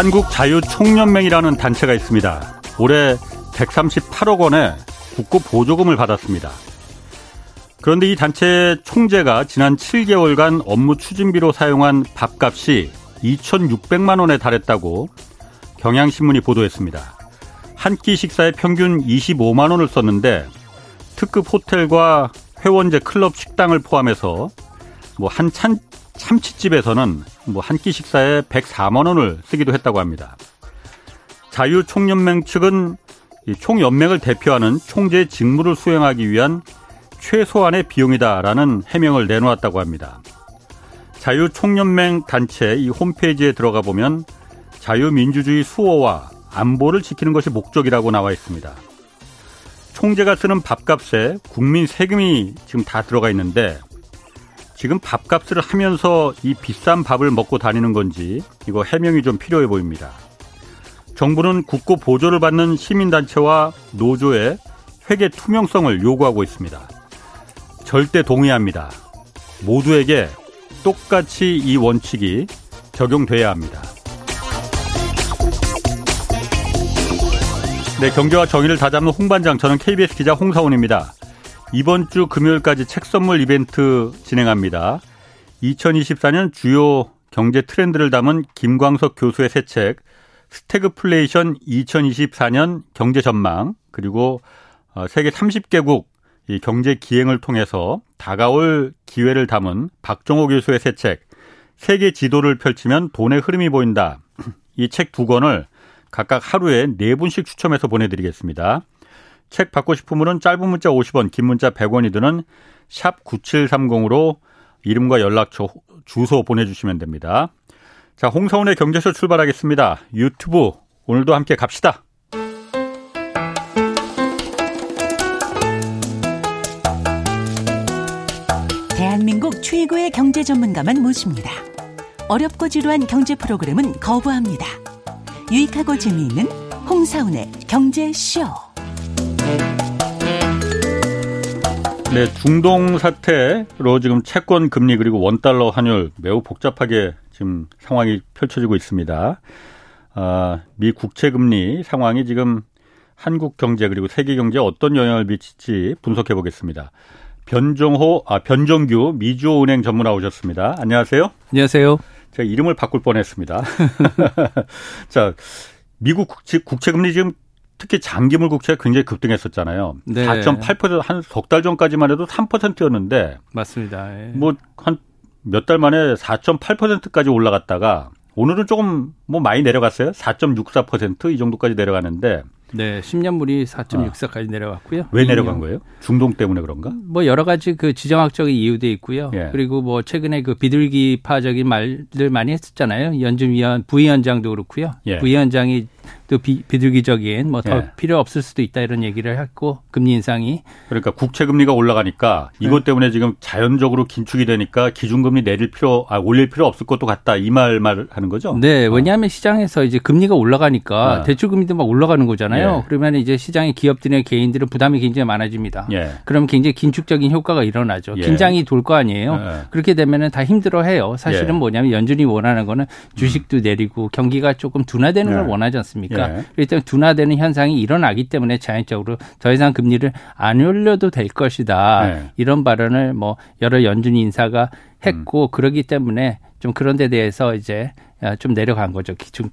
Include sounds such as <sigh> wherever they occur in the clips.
한국자유총연맹이라는 단체가 있습니다. 올해 138억 원의 국고 보조금을 받았습니다. 그런데 이 단체 총재가 지난 7개월간 업무 추진비로 사용한 밥값이 2,600만 원에 달했다고 경향신문이 보도했습니다. 한 끼 식사에 평균 25만 원을 썼는데 특급 호텔과 회원제 클럽 식당을 포함해서 뭐 한 참치집에서는 뭐 한 끼 식사에 104만 원을 쓰기도 했다고 합니다. 자유총연맹 측은 총연맹을 대표하는 총재 직무를 수행하기 위한 최소한의 비용이다라는 해명을 내놓았다고 합니다. 자유총연맹 단체 이 홈페이지에 들어가 보면 자유민주주의 수호와 안보를 지키는 것이 목적이라고 나와 있습니다. 총재가 쓰는 밥값에 국민 세금이 지금 다 들어가 있는데 지금 밥값을 하면서 이 비싼 밥을 먹고 다니는 건지 이거 해명이 좀 필요해 보입니다. 정부는 국고 보조를 받는 시민단체와 노조의 회계 투명성을 요구하고 있습니다. 절대 동의합니다. 모두에게 똑같이 이 원칙이 적용돼야 합니다. 네, 경제와 정의를 다잡는 홍반장, 저는 KBS 기자 홍사원입니다. 이번 주 금요일까지 책 선물 이벤트 진행합니다. 2024년 주요 경제 트렌드를 담은 김광석 교수의 새 책, 스태그플레이션 2024년 경제 전망, 그리고 어, 세계 30개국 경제 기행을 통해서 다가올 기회를 담은 박종호 교수의 새 책, 세계 지도를 펼치면 돈의 흐름이 보인다. <clears throat> 이 책 두 권을 각각 하루에 네 분씩 추첨해서 보내드리겠습니다. 책 받고 싶은 분은 짧은 문자 50원, 긴 문자 100원이 드는 샵 9730으로 이름과 연락처, 주소 보내주시면 됩니다. 자, 홍사원의 경제쇼 출발하겠습니다. 유튜브 오늘도 함께 갑시다. 대한민국 최고의 경제 전문가만 모십니다. 어렵고 지루한 경제 프로그램은 거부합니다. 유익하고 재미있는 홍사운의 경제쇼. 네, 중동 사태로 지금 채권 금리 그리고 원 달러 환율 매우 복잡하게 지금 상황이 펼쳐지고 있습니다. 아, 미 국채 금리 상황이 지금 한국 경제 그리고 세계 경제에 어떤 영향을 미칠지 분석해 보겠습니다. 변종호, 아, 변종규 미주은행 전문가 오셨습니다. 안녕하세요. 안녕하세요. 제가 이름을 바꿀 뻔했습니다. <laughs> 자, 미국 국채, 국채 금리 지금 특히 장기물 국채가 굉장히 급등했었잖아요. 네. 4.8%한 석 달 전까지만 해도 3%였는데 맞습니다. 예. 뭐한 몇 달 만에 4.8%까지 올라갔다가 오늘은 조금 뭐 많이 내려갔어요. 4.64%이 정도까지 내려가는데 네, 10년물이 4.64까지 아. 내려갔고요. 왜 내려간 거예요? 중동 때문에 그런가? 뭐 여러 가지 그 지정학적인 이유도 있고요. 예. 그리고 뭐 최근에 그 비둘기파적인 말들 많이 했었잖아요. 연준 위원 부위원장도 그렇고요. 예. 부위원장이 또 비, 비둘기적인 뭐더 예. 필요 없을 수도 있다 이런 얘기를 했고 금리 인상이 그러니까 국채 금리가 올라가니까 이것 네. 때문에 지금 자연적으로 긴축이 되니까 기준금리 내릴 필요 아 올릴 필요 없을 것도 같다 이 말 말하는 거죠? 네, 어. 왜냐하면 어. 시장에서 이제 금리가 올라가니까 어. 대출 금리도 막 올라가는 거잖아요. 예. 그러면 이제 시장의 기업들의 개인들은 부담이 굉장히 많아집니다. 예. 그럼 굉장히 긴축적인 효과가 일어나죠. 예. 긴장이 돌 거 아니에요. 예. 그렇게 되면은 다 힘들어해요. 사실은 예. 뭐냐면 연준이 원하는 거는 주식도 음. 내리고 경기가 조금 둔화되는 걸 원하지 않습니까? 않습니까? 예. 그렇기 때문에 둔화되는 현상이 일어나기 때문에 자연적으로 더 이상 금리를 안 올려도 될 것이다. 예. 이런 발언을 뭐 여러 연준 인사가 했고 음. 그러기 때문에 좀 그런 데 대해서 이제 좀 내려간 거죠. 기준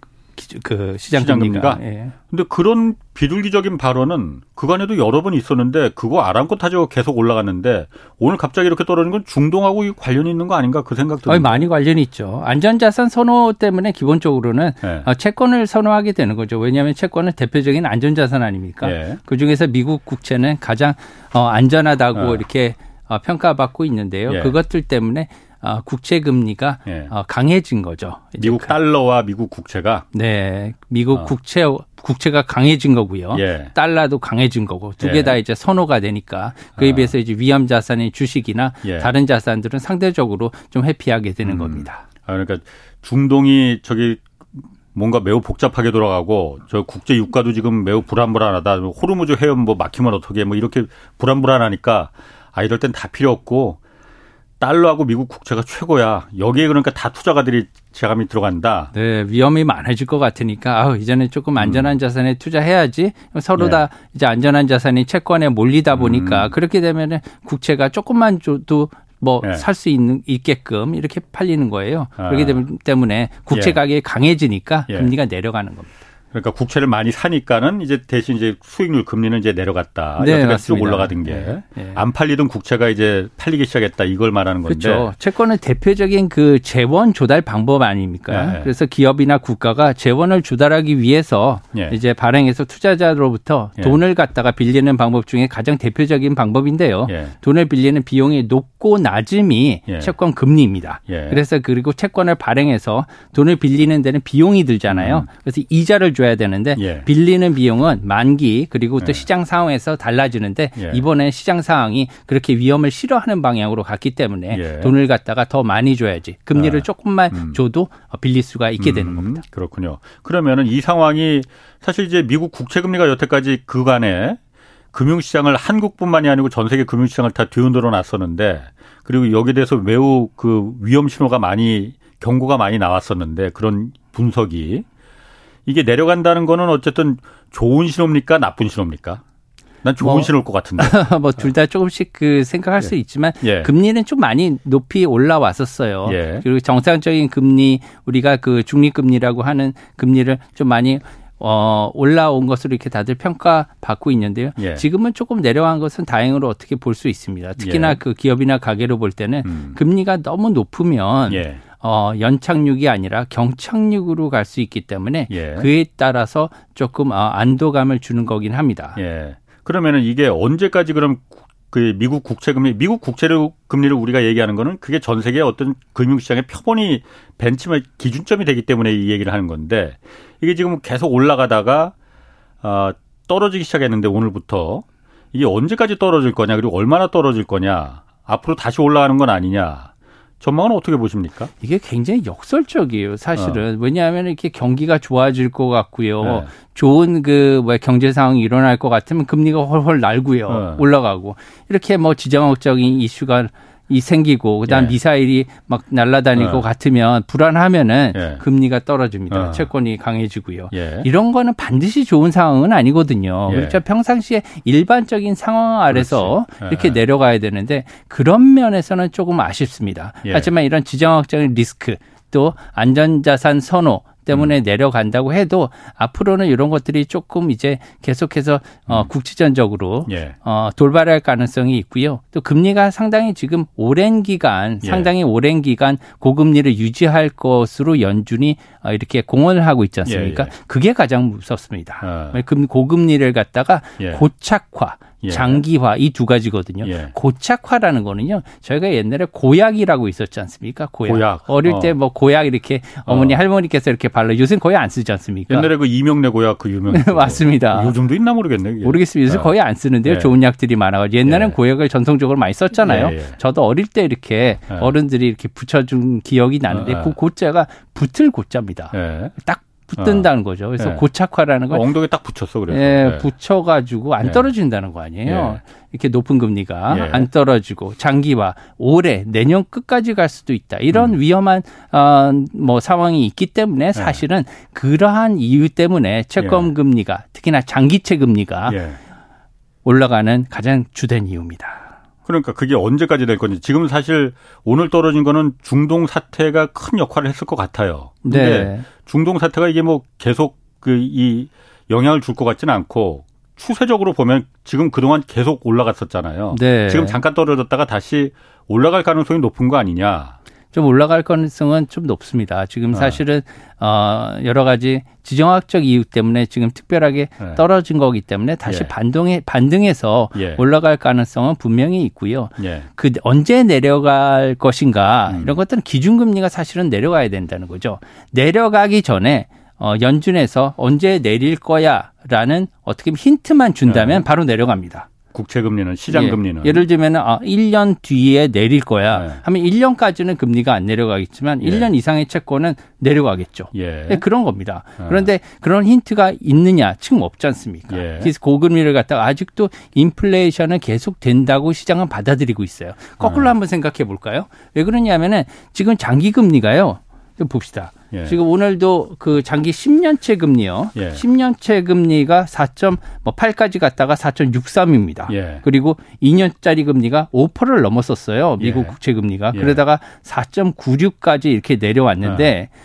그 시장, 시장 금리가. 예. 근데 그런 비둘기적인 발언은 그간에도 여러 번 있었는데 그거 아랑곳하죠 계속 올라갔는데 오늘 갑자기 이렇게 떨어지는 건 중동하고 관련이 있는 거 아닌가 그 생각 도 많이 관련이 있죠. 안전자산 선호 때문에 기본적으로는 네. 채권을 선호하게 되는 거죠. 왜냐하면 채권은 대표적인 안전자산 아닙니까? 네. 그 중에서 미국 국채는 가장 어, 안전하다고 네. 이렇게 어, 평가받고 있는데요. 예. 그것들 때문에 어, 국채 금리가 예. 어, 강해진 거죠. 미국 달러와 미국 국채가 네, 미국 어. 국채 국채가 강해진 거고요. 예. 달러도 강해진 거고 두 개다 예. 이제 선호가 되니까 그에 아. 비해서 이제 위험 자산의 주식이나 예. 다른 자산들은 상대적으로 좀 회피하게 되는 음. 겁니다. 아, 그러니까 중동이 저기 뭔가 매우 복잡하게 돌아가고 저 국제 유가도 지금 매우 불안불안하다. 호르무즈 해협 뭐 막히면 어떻게 뭐 이렇게 불안불안하니까 아 이럴 땐 다 필요 없고 달러하고 미국 국채가 최고야. 여기에 그러니까 다 투자가들이 자금이 들어간다. 네, 위험이 많아질 것 같으니까 아, 이제는 조금 안전한 음. 자산에 투자해야지. 서로 네. 다 이제 안전한 자산이 채권에 몰리다 보니까 음. 그렇게 되면은 국채가 조금만 줘도 뭐 살수 네. 있는 있게끔 이렇게 팔리는 거예요. 아. 그렇기 때문에 국채 예. 가격이 강해지니까 예. 금리가 내려가는 겁니다. 그러니까 국채를 많이 사니까는 이제 대신 이제 수익률 금리는 이제 내려갔다. 네, 여태까지 쭉 올라가던 게안 네, 네. 팔리던 국채가 이제 팔리기 시작했다. 이걸 말하는 건데. 그렇죠. 채권은 대표적인 그 재원 조달 방법 아닙니까? 네. 그래서 기업이나 국가가 재원을 조달하기 위해서 네. 이제 발행해서 투자자로부터 네. 돈을 갖다가 빌리는 방법 중에 가장 대표적인 방법인데요. 돈을 빌리는 비용이 높고 낮음이 채권 금리입니다. 그래서 그리고 채권을 발행해서 돈을 빌리는 데는 비용이 들잖아요. 음. 그래서 이자를 줘야 되는데 예. 빌리는 비용은 만기 그리고 또 예. 시장 상황에서 달라지는데 예. 이번에 시장 상황이 그렇게 위험을 싫어하는 방향으로 갔기 때문에 예. 돈을 갖다가 더 많이 줘야지 금리를 아. 조금만 음. 줘도 빌릴 수가 있게 되는 음. 겁니다. 그렇군요. 그러면은 이 상황이 사실 이제 미국 국채 금리가 여태까지 그간에 금융시장을 한국뿐만이 아니고 전 세계 금융시장을 다 뒤흔들어 놨었는데 그리고 여기에 대해서 매우 그 위험 신호가 많이 경고가 많이 나왔었는데 그런 분석이 이게 내려간다는 거는 어쨌든 좋은 신호입니까? 나쁜 신호입니까? 난 좋은 뭐, 신호일 것 같은데. <laughs> 뭐 둘 다 조금씩 그 생각할 예. 수 있지만 예. 금리는 좀 많이 높이 올라왔었어요. 예. 그리고 정상적인 금리 우리가 그 중립 금리라고 하는 금리를 좀 많이 어, 올라온 것으로 이렇게 다들 평가받고 있는데요. 예. 지금은 조금 내려간 것은 다행으로 어떻게 볼 수 있습니다. 특히나 예. 그 기업이나 가게로 볼 때는 음. 금리가 너무 높으면 예. 어, 연착륙이 아니라 경착륙으로 갈 수 있기 때문에 예. 그에 따라서 조금 어, 안도감을 주는 거긴 합니다. 예. 그러면은 이게 언제까지 그럼 그 미국 국채 금리, 미국 국채 금리를 우리가 얘기하는 거는 그게 전 세계 어떤 금융시장의 표본이 벤치마 기준점이 되기 때문에 이 얘기를 하는 건데 이게 지금 계속 올라가다가 어, 떨어지기 시작했는데 오늘부터 이게 언제까지 떨어질 거냐 그리고 얼마나 떨어질 거냐 앞으로 다시 올라가는 건 아니냐 전망은 어떻게 보십니까? 이게 굉장히 역설적이에요, 사실은. 어. 왜냐하면 이렇게 경기가 좋아질 것 같고요. 네. 좋은 그, 뭐, 경제 상황이 일어날 것 같으면 금리가 훨훨 날고요. 어. 올라가고. 이렇게 뭐 지정학적인 이슈가 이 생기고 그다음 예. 미사일이 막 날아다니고 어. 같으면 불안하면은 예. 금리가 떨어집니다. 어. 채권이 강해지고요. 예. 이런 거는 반드시 좋은 상황은 아니거든요. 예. 그렇죠. 평상시에 일반적인 상황 아래서 그렇지. 이렇게 예. 내려가야 되는데 그런 면에서는 조금 아쉽습니다. 예. 하지만 이런 지정학적인 리스크 또 안전자산 선호 때문에 음. 내려간다고 해도 앞으로는 이런 것들이 조금 이제 계속해서 어, 음. 국지전적으로 예. 어, 돌발할 가능성이 있고요. 또 금리가 상당히 지금 오랜 기간, 예. 상당히 오랜 기간 고금리를 유지할 것으로 연준이 어, 이렇게 공언을 하고 있지 않습니까? 예, 예. 그게 가장 무섭습니다. 어. 고금리를 갖다가 예. 고착화 예. 장기화 이 두 가지거든요. 예. 고착화라는 거는요. 저희가 옛날에 고약이라고 있었지 않습니까? 고약. 고약. 어릴 어. 때뭐 고약 이렇게 어머니 어. 할머니께서 이렇게 발라 요새는 거의 안 쓰지 않습니까? 옛날에 그 이명래 고약 그 유명. <laughs> 맞습니다. 요즘도 있나 모르겠네요. 모르겠습니다. 요새 어. 거의 안 쓰는데요. 예. 좋은 약들이 많아가지고 옛날엔 예. 고약을 전통적으로 많이 썼잖아요. 예, 예. 저도 어릴 때 이렇게 어른들이 이렇게 붙여준 기억이 나는데 그 고자가 붙을 고자입니다. 딱 붙든다는 어. 거죠. 그래서 네. 고착화라는 건 엉덩이 딱 붙였어 그래서 예, 네. 붙여가지고 안 네. 떨어진다는 거 아니에요. 네. 이렇게 높은 금리가 네. 안 떨어지고 장기화 올해 내년 끝까지 갈 수도 있다. 이런 음. 위험한 어, 뭐 상황이 있기 때문에 사실은 그러한 이유 때문에 채권 금리가 특히나 장기채 금리가 올라가는 가장 주된 이유입니다. 그러니까 그게 언제까지 될 건지 지금 사실 오늘 떨어진 거는 중동 사태가 큰 역할을 했을 것 같아요. 근데 네. 중동 사태가 이게 뭐 계속 그 이 영향을 줄 것 같지는 않고 추세적으로 보면 지금 그동안 계속 올라갔었잖아요. 네. 지금 잠깐 떨어졌다가 다시 올라갈 가능성이 높은 거 아니냐. 좀 올라갈 가능성은 좀 높습니다. 지금 네. 사실은 어 여러 가지 지정학적 이유 때문에 지금 특별하게 네. 떨어진 거기 때문에 다시 예. 반동에 반등해서 예. 올라갈 가능성은 분명히 있고요. 예. 그 언제 내려갈 것인가 음. 이런 것들은 기준금리가 사실은 내려가야 된다는 거죠. 내려가기 전에 어 연준에서 언제 내릴 거야라는 어떻게 힌트만 준다면 네. 바로 내려갑니다. 국채 금리는 시장 예. 금리는 예를 들면 아 1년 뒤에 내릴 거야 네. 하면 1년까지는 금리가 안 내려가겠지만 예. 1년 이상의 채권은 내려가겠죠. 예. 네, 그런 겁니다. 아. 그런데 그런 힌트가 있느냐 지금 없지 않습니까? 예. 그래서 고금리를 갖다가 아직도 인플레이션은 계속 된다고 시장은 받아들이고 있어요. 거꾸로 아. 한번 생각해 볼까요? 왜 그러냐면은 지금 장기 금리가요. 좀 봅시다. 예. 지금 오늘도 그 장기 10년채 금리요. 예. 10년채 금리가 4.8까지 갔다가 4.63입니다. 예. 그리고 2년짜리 금리가 5%를 넘었었어요. 미국 예. 국채 금리가. 예. 그러다가 4.96까지 이렇게 내려왔는데 아.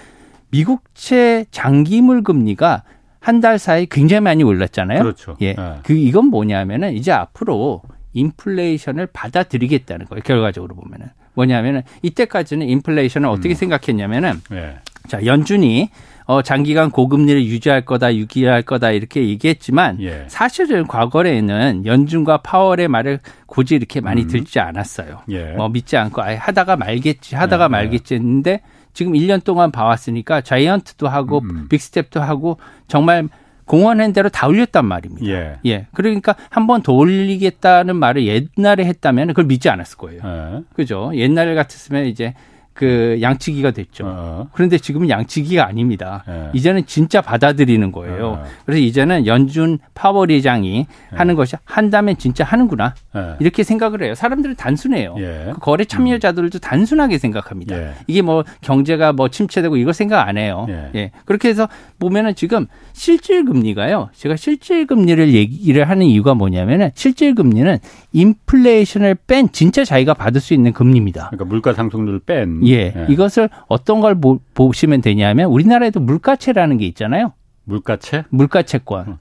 미국채 장기물 금리가 한 달 사이 굉장히 많이 올랐잖아요. 그렇죠. 예. 아. 그 이건 뭐냐면은 이제 앞으로 인플레이션을 받아들이겠다는 거예요. 결과적으로 보면은. 뭐냐면은 이때까지는 인플레이션을 어떻게 음. 생각했냐면은 네. 자 연준이 어, 장기간 고금리를 유지할 거다, 유지할 거다 이렇게 얘기했지만 예. 사실은 과거에는 연준과 파월의 말을 굳이 이렇게 많이 음. 듣지 않았어요. 예. 뭐 믿지 않고 아예 하다가 말겠지, 하다가 예. 말겠지 했는데 지금 1년 동안 봐왔으니까 자이언트도 하고 음. 빅스텝도 하고 정말 공언한 대로 다 올렸단 말입니다. 예. 예. 그러니까 한 번 더 올리겠다는 말을 옛날에 했다면 그걸 믿지 않았을 거예요. 예. 그죠? 옛날 같았으면 이제 그 양치기가 됐죠. 어. 그런데 지금은 양치기가 아닙니다. 예. 이제는 진짜 받아들이는 거예요. 어. 그래서 이제는 연준 파월 의장이 예. 하는 것이 한다면 진짜 하는구나. 예. 이렇게 생각을 해요. 사람들은 단순해요. 예. 그 거래 참여자들도 음. 단순하게 생각합니다. 예. 이게 뭐 경제가 뭐 침체되고 이거 생각 안 해요. 예. 예. 그렇게 해서 보면은 지금 실질 금리가요. 제가 실질 금리를 얘기를 하는 이유가 뭐냐면은 실질 금리는 인플레이션을 뺀 진짜 자기가 받을 수 있는 금리입니다. 그러니까 물가 상승률을 뺀 예. 예. 이것을 어떤 걸 보, 보시면 되냐면 우리나라에도 물가채라는 게 있잖아요. 물가채? 물가채권.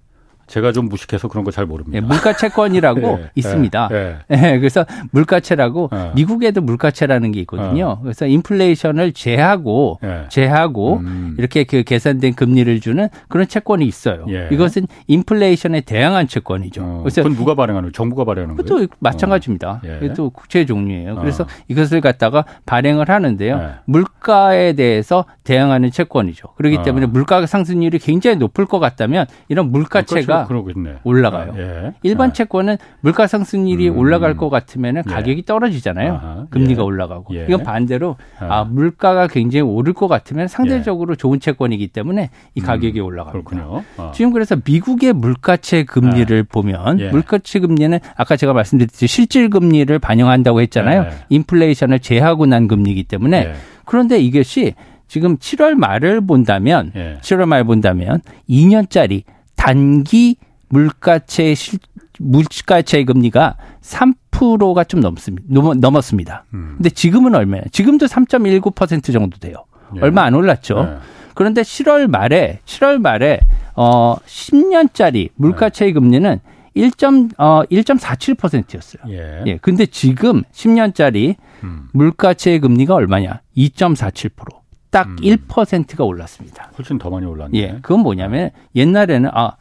어. 제가 좀 무식해서 그런 거 잘 모릅니다. 네, 물가채권이라고 네, <laughs> 있습니다. 네, 네. 그래서 물가채라고 어. 미국에도 물가채라는 게 있거든요. 어. 그래서 인플레이션을 제하고 제하고 음. 이렇게 그 계산된 금리를 주는 그런 채권이 있어요. 예. 이것은 인플레이션에 대항한 채권이죠. 어. 그래서 그건 누가 발행하는? 정부가 발행하는 거예요? 그것도 마찬가지입니다. 어. 예. 또 국채 종류예요. 그래서 어. 이것을 갖다가 발행을 하는데요. 예. 물가에 대해서 대항하는 채권이죠. 그렇기 어. 때문에 물가 상승률이 굉장히 높을 것 같다면 이런 물가채가 그러겠네. 올라가요. 아, 예. 일반 아. 채권은 물가 상승률이 음. 올라갈 것 같으면 예. 가격이 떨어지잖아요. 아하. 금리가 예. 올라가고. 예. 이건 반대로 아. 아. 물가가 굉장히 오를 것 같으면 상대적으로 예. 좋은 채권이기 때문에 이 음. 가격이 음. 올라가요. 아. 지금 그래서 미국의 물가채 금리를 아. 보면 예. 물가채 금리는 아까 제가 말씀드렸듯이 실질 금리를 반영한다고 했잖아요. 인플레이션을 제하고 난 금리이기 때문에 그런데 이것이 지금 7월 말을 본다면 예. 7월 말 본다면 2년짜리 단기 물가채 실 물가채 금리가 3%가 좀 넘습니다. 넘 었습니다. 음. 근데 지금은 얼마예요? 지금도 3.19% 정도 돼요. 예. 얼마 안 올랐죠. 예. 그런데 7월 말에 7월 말에 어 10년짜리 물가채 예. 금리는 1. 어 1.47%였어요. 예. 예. 근데 지금 10년짜리 음. 물가채 금리가 얼마냐? 2.47%. 딱 음. 1%가 올랐습니다. 훨씬 더 많이 올랐네. 예. 그건 뭐냐면 옛날에는 아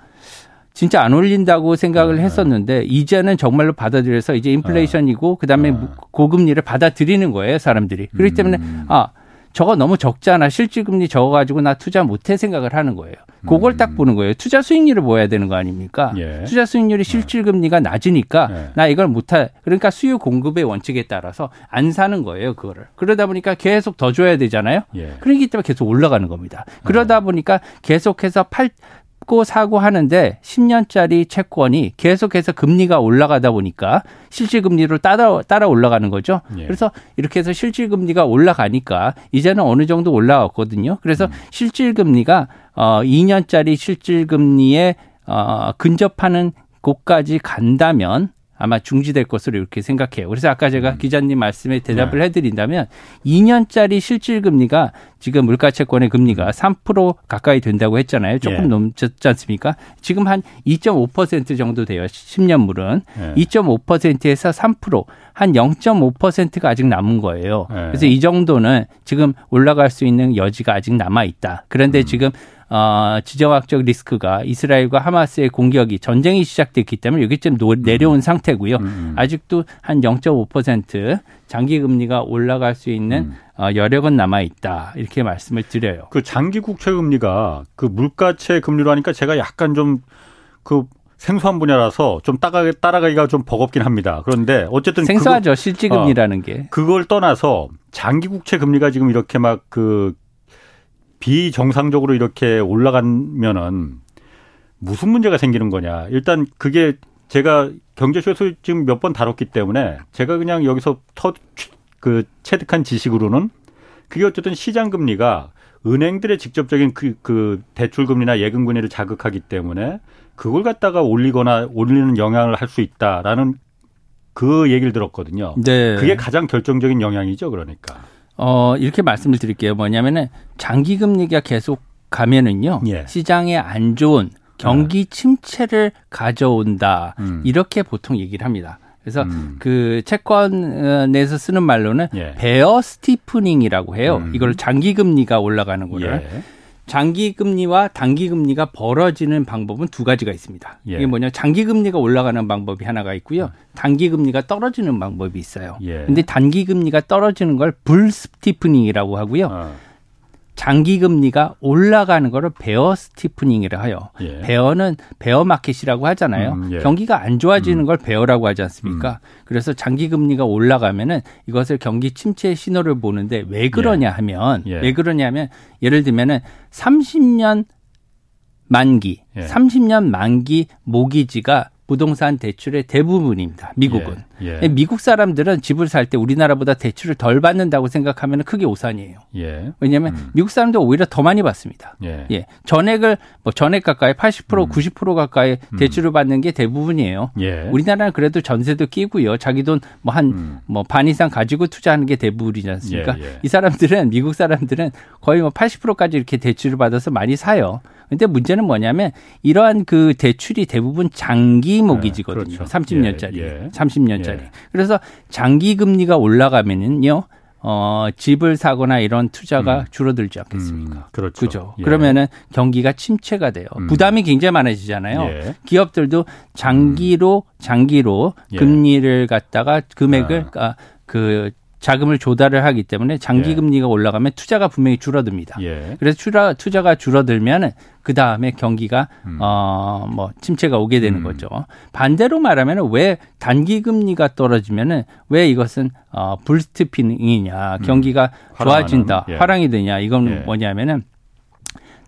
진짜 안 올린다고 생각을 네. 했었는데 이제는 정말로 받아들여서 이제 인플레이션이고 그다음에 네. 고금리를 받아들이는 거예요, 사람들이. 그렇기 때문에 음. 아 저거 너무 적잖아. 실질금리 적어 가지고 나 투자 못해 생각을 하는 거예요. 그걸 음. 딱 보는 거예요. 투자 수익률을 보아야 되는 거 아닙니까? 예. 투자 수익률이 네. 실질금리가 낮으니까 예. 나 이걸 못할. 그러니까 수요 공급의 원칙에 따라서 안 사는 거예요. 그거를. 그러다 보니까 계속 더 줘야 되잖아요. 예. 그러기 때문에 계속 올라가는 겁니다. 그러다 네. 보니까 계속해서 팔 받고 사고 하는데 10년짜리 채권이 계속해서 금리가 올라가다 보니까 실질 금리로 따라 따라 올라가는 거죠. 예. 그래서 이렇게 해서 실질 금리가 올라가니까 이제는 어느 정도 올라왔거든요. 그래서 음. 실질 금리가 어 2년짜리 실질 금리에 어 근접하는 곳까지 간다면 아마 중지될 것으로 이렇게 생각해요. 그래서 아까 제가 음. 기자님 말씀에 대답을 네. 해드린다면 2년짜리 실질 금리가 지금 물가채권의 금리가 3% 가까이 된다고 했잖아요. 조금 예. 넘지 않습니까? 지금 한 2.5% 정도 돼요. 10년물은 예. 2.5%에서 3%한 0.5%가 아직 남은 거예요. 예. 그래서 이 정도는 지금 올라갈 수 있는 여지가 아직 남아 있다. 그런데 음. 지금 어, 지정학적 리스크가 이스라엘과 하마스의 공격이 전쟁이 시작됐기 때문에 여기쯤 노, 내려온 음. 상태고요. 음, 음. 아직도 한 0.5% 장기 금리가 올라갈 수 있는 음. 어, 여력은 남아 있다 이렇게 말씀을 드려요. 그 장기 국채 금리가 그 물가채 금리로 하니까 제가 약간 좀그 생소한 분야라서 좀 따라가, 따라가기가 좀 버겁긴 합니다. 그런데 어쨌든 생소하죠. 실질금리라는 어, 게. 그걸 떠나서 장기 국채 금리가 지금 이렇게 막 그 비정상적으로 이렇게 올라가면은 무슨 문제가 생기는 거냐. 일단 그게 제가 경제쇼에서 지금 몇 번 다뤘기 때문에 제가 그냥 여기서 터, 그 체득한 지식으로는 그게 어쨌든 시장 금리가 은행들의 직접적인 그, 그 대출 금리나 예금 금리를 자극하기 때문에 그걸 갖다가 올리거나 올리는 영향을 할 수 있다라는 그 얘기를 들었거든요. 네. 그게 가장 결정적인 영향이죠, 그러니까. 어, 이렇게 말씀을 드릴게요. 뭐냐면은 장기 금리가 계속 가면은요. 예. 시장에 안 좋은 경기 네. 침체를 가져온다. 음. 이렇게 보통 얘기를 합니다. 그래서 음. 그 채권에서 쓰는 말로는 예. 베어 스티프닝이라고 해요. 음. 이걸 장기 금리가 올라가는 거를. 예. 장기 금리와 단기 금리가 벌어지는 방법은 두 가지가 있습니다. 예. 이게 뭐냐? 장기 금리가 올라가는 방법이 하나가 있고요. 어. 단기 금리가 떨어지는 방법이 있어요. 예. 근데 단기 금리가 떨어지는 걸 bull steepening이라고 하고요. 어. 장기 금리가 올라가는 거를 bear steepening이라 해요. 예. bear는 bear market이라고 하잖아요. 음, 예. 경기가 안 좋아지는 음. 걸 bear라고 하지 않습니까? 음. 그래서 장기 금리가 올라가면은 이것을 경기 침체 신호를 보는데 왜 그러냐 예. 하면 예. 왜 그러냐면 예를 들면은 30년 만기, 예. 30년 만기 모기지가 부동산 대출의 대부분입니다. 미국은. 예, 예. 미국 사람들은 집을 살 때 우리나라보다 대출을 덜 받는다고 생각하면 크게 오산이에요. 예. 왜냐하면 음. 미국 사람들 오히려 더 많이 받습니다. 예. 예. 전액을 뭐 전액 가까이 80% 음. 90% 가까이 음. 대출을 받는 게 대부분이에요. 예. 우리나라는 그래도 전세도 끼고요. 자기 돈 뭐 한뭐 음. 뭐반 이상 가지고 투자하는 게 대부분이지 않습니까? 예, 이 사람들은 미국 사람들은 거의 뭐 80%까지 이렇게 대출을 받아서 많이 사요. 근데 문제는 뭐냐면 이러한 그 대출이 대부분 장기 모기지거든요. 네, 그렇죠. 30년짜리. 예, 예. 30년짜리. 예. 그래서 장기 금리가 올라가면은요. 어, 집을 사거나 이런 투자가 음. 줄어들지 않겠습니까? 음, 그렇죠. 그죠. 예. 그러면은 경기가 침체가 돼요. 음. 부담이 굉장히 많아지잖아요. 예. 기업들도 장기로 장기로 예. 금리를 갖다가 금액을 아. 그 자금을 조달을 하기 때문에 장기 예. 금리가 올라가면 투자가 분명히 줄어듭니다. 예. 그래서 투자 투자가 줄어들면은 그 다음에 경기가 음. 어뭐 침체가 오게 되는 음. 거죠. 반대로 말하면은 왜 단기 금리가 떨어지면은 왜 이것은 어 불스티핑이냐 음. 경기가 음. 좋아진다 예. 화랑이 되냐 이건 예. 뭐냐면은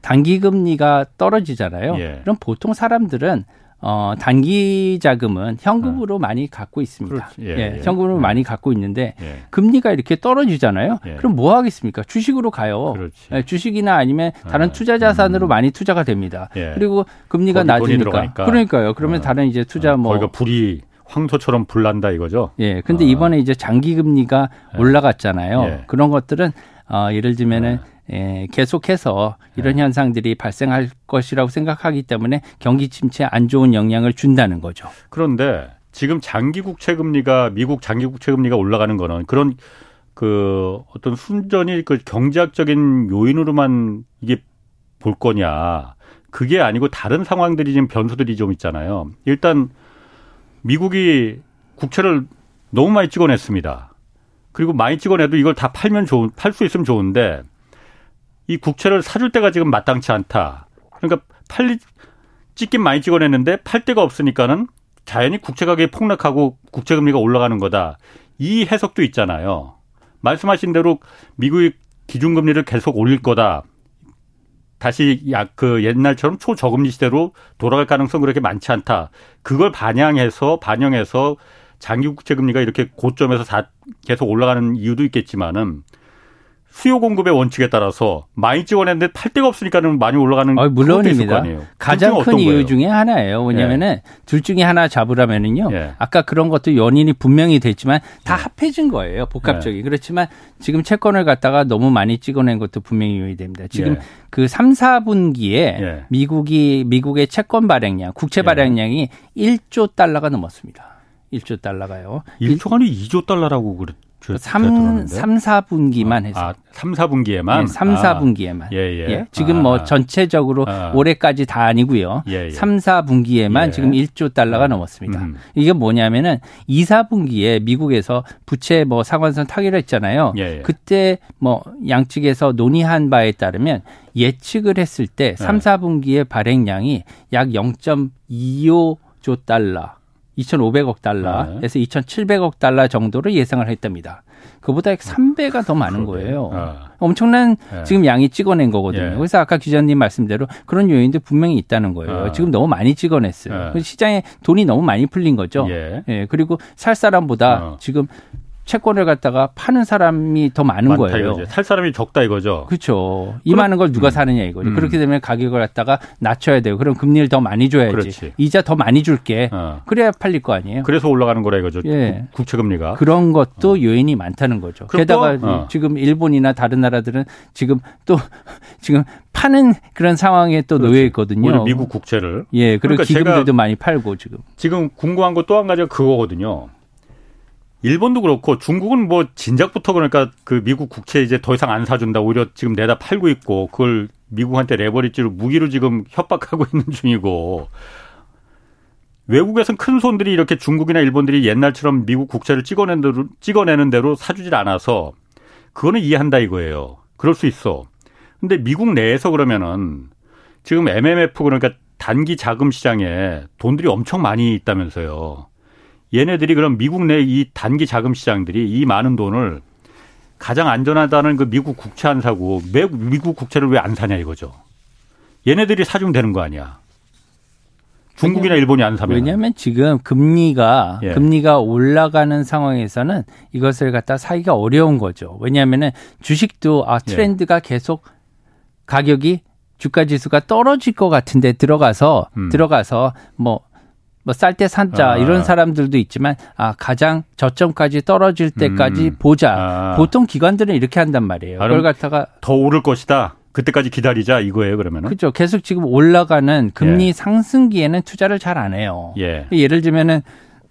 단기 금리가 떨어지잖아요. 예. 그럼 보통 사람들은 어, 단기 자금은 현금으로 어. 많이 갖고 있습니다. 예, 예, 예, 현금으로 예. 많이 갖고 있는데 예. 금리가 이렇게 떨어지잖아요. 예. 그럼 뭐 하겠습니까? 주식으로 가요. 예, 주식이나 아니면 다른 아, 투자 자산으로 음. 많이 투자가 됩니다. 그리고 금리가 낮으니까 그러니까요. 그러면 어. 다른 이제 투자 어, 뭐 거기가 불이 황소처럼 불난다 이거죠. 예. 근데 아. 이번에 이제 장기 금리가 올라갔잖아요. 그런 것들은 어, 예를 들면은 예, 계속해서 이런 네. 현상들이 발생할 것이라고 생각하기 때문에 경기 침체에 안 좋은 영향을 준다는 거죠. 그런데 지금 장기 국채 금리가 미국 장기 국채 금리가 올라가는 거는 그런 그 어떤 순전히 그 경제학적인 요인으로만 이게 볼 거냐. 그게 아니고 다른 상황들이 지금 변수들이 좀 있잖아요. 일단 미국이 국채를 너무 많이 찍어냈습니다. 그리고 많이 찍어내도 이걸 다 팔면 좋은, 팔 수 있으면 좋은데 이 국채를 사줄 때가 지금 마땅치 않다. 그러니까 팔리 찍긴 많이 찍어냈는데 팔 데가 없으니까는 자연히 국채 가격이 폭락하고 국채 금리가 올라가는 거다. 이 해석도 있잖아요. 말씀하신 대로 미국이 기준금리를 계속 올릴 거다. 다시 약그 옛날처럼 초저금리 시대로 돌아갈 가능성 그렇게 많지 않다. 그걸 반영해서 반영해서 장기 국채 금리가 이렇게 고점에서 계속 올라가는 이유도 있겠지만은 수요 공급의 원칙에 따라서 많이 찍어냈는데 팔 데가 없으니까는 많이 올라가는 어, 물론입니다. 가장 큰 이유 거예요? 중에 하나예요. 왜냐면은 예. 둘 중에 하나 잡으라면은요. 예. 아까 그런 것도 연인이 분명히 됐지만 다 예. 합해진 거예요. 복합적이. 예. 그렇지만 지금 채권을 갖다가 너무 많이 찍어낸 것도 분명히 요인이 됩니다. 지금 예. 그 3, 4분기에 예. 미국이 미국의 채권 발행량, 국채 발행량이 1조 달러가 넘었습니다. 1조 달러가요. 1조 아니 2조 달러라고 그랬 3, 3, 4분기만 해서. 아, 3, 4분기에만? 네, 3, 4분기에만. 아, 예, 예. 예. 지금 뭐 아, 뭐 전체적으로 아, 올해까지 다 아니고요. 예, 예. 3, 4분기에만 예. 지금 1조 달러가 아, 넘었습니다. 음. 이게 뭐냐면은 2, 4분기에 미국에서 부채 뭐 상환선 타기로 했잖아요. 예, 예. 그때 뭐 양측에서 논의한 바에 따르면 예측을 했을 때 3, 4분기의 발행량이 약 0.25조 달러 2,500억 달러에서 네. 2,700억 달러 정도를 예상을 했답니다. 그보다 3배가 더 많은 거예요. 아. 엄청난 네. 지금 양이 찍어낸 거거든요. 예. 그래서 아까 기자님 말씀대로 그런 요인도 분명히 있다는 거예요. 아. 지금 너무 많이 찍어냈어요. 아. 시장에 돈이 너무 많이 풀린 거죠. 예. 예. 그리고 살 사람보다 어. 지금 채권을 갖다가 파는 사람이 더 많은 거예요. 이거죠. 살 사람이 적다 이거죠. 그렇죠. 이 많은 걸 누가 음. 사느냐 이거죠. 음. 그렇게 되면 가격을 갖다가 낮춰야 돼요. 그럼 금리를 더 많이 줘야지. 그렇지. 이자 더 많이 줄게. 어. 그래야 팔릴 거 아니에요. 그래서 올라가는 거라 이거죠. 예. 국채 금리가. 그런 것도 어. 요인이 많다는 거죠. 게다가 어. 지금 일본이나 다른 나라들은 지금 또 <laughs> 지금 파는 그런 상황에 또 놓여 있거든요. 미국 국채를. 예. 그리고 그러니까 기금들도 많이 팔고 지금. 지금 궁금한 거 또 한 가지가 그거거든요. 일본도 그렇고 중국은 뭐 진작부터 그러니까 그 미국 국채 이제 더 이상 안 사준다 오히려 지금 내다 팔고 있고 그걸 미국한테 레버리지로 무기로 지금 협박하고 <laughs> 있는 중이고 외국에선 큰 손들이 이렇게 중국이나 일본들이 옛날처럼 미국 국채를 찍어낸 대로 찍어내는 대로 사주질 않아서 그거는 이해한다 이거예요. 그럴 수 있어. 근데 미국 내에서 그러면은 지금 MMF 그러니까 단기 자금 시장에 돈들이 엄청 많이 있다면서요. 얘네들이 그럼 미국 내 이 단기 자금 시장들이 이 많은 돈을 가장 안전하다는 그 미국 국채 안 사고 왜 미국 국채를 왜 안 사냐 이거죠. 얘네들이 사주면 되는 거 아니야. 중국이나 일본이 안 사면. 왜냐하면 지금 금리가 예. 금리가 올라가는 상황에서는 이것을 갖다 사기가 어려운 거죠. 왜냐하면은 주식도 아 예. 트렌드가 예. 계속 가격이 주가 지수가 떨어질 것 같은데 들어가서 음. 들어가서 뭐 뭐 쌀때 산자 아. 이런 사람들도 있지만 아 가장 저점까지 떨어질 때까지 음. 보자. 아. 보통 기관들은 이렇게 한단 말이에요. 그걸 갖다가 더 오를 것이다. 그때까지 기다리자 이거예요 그러면은. 그렇죠. 계속 지금 올라가는 금리 예. 상승기에는 투자를 잘 안 해요. 예. 예를 들면은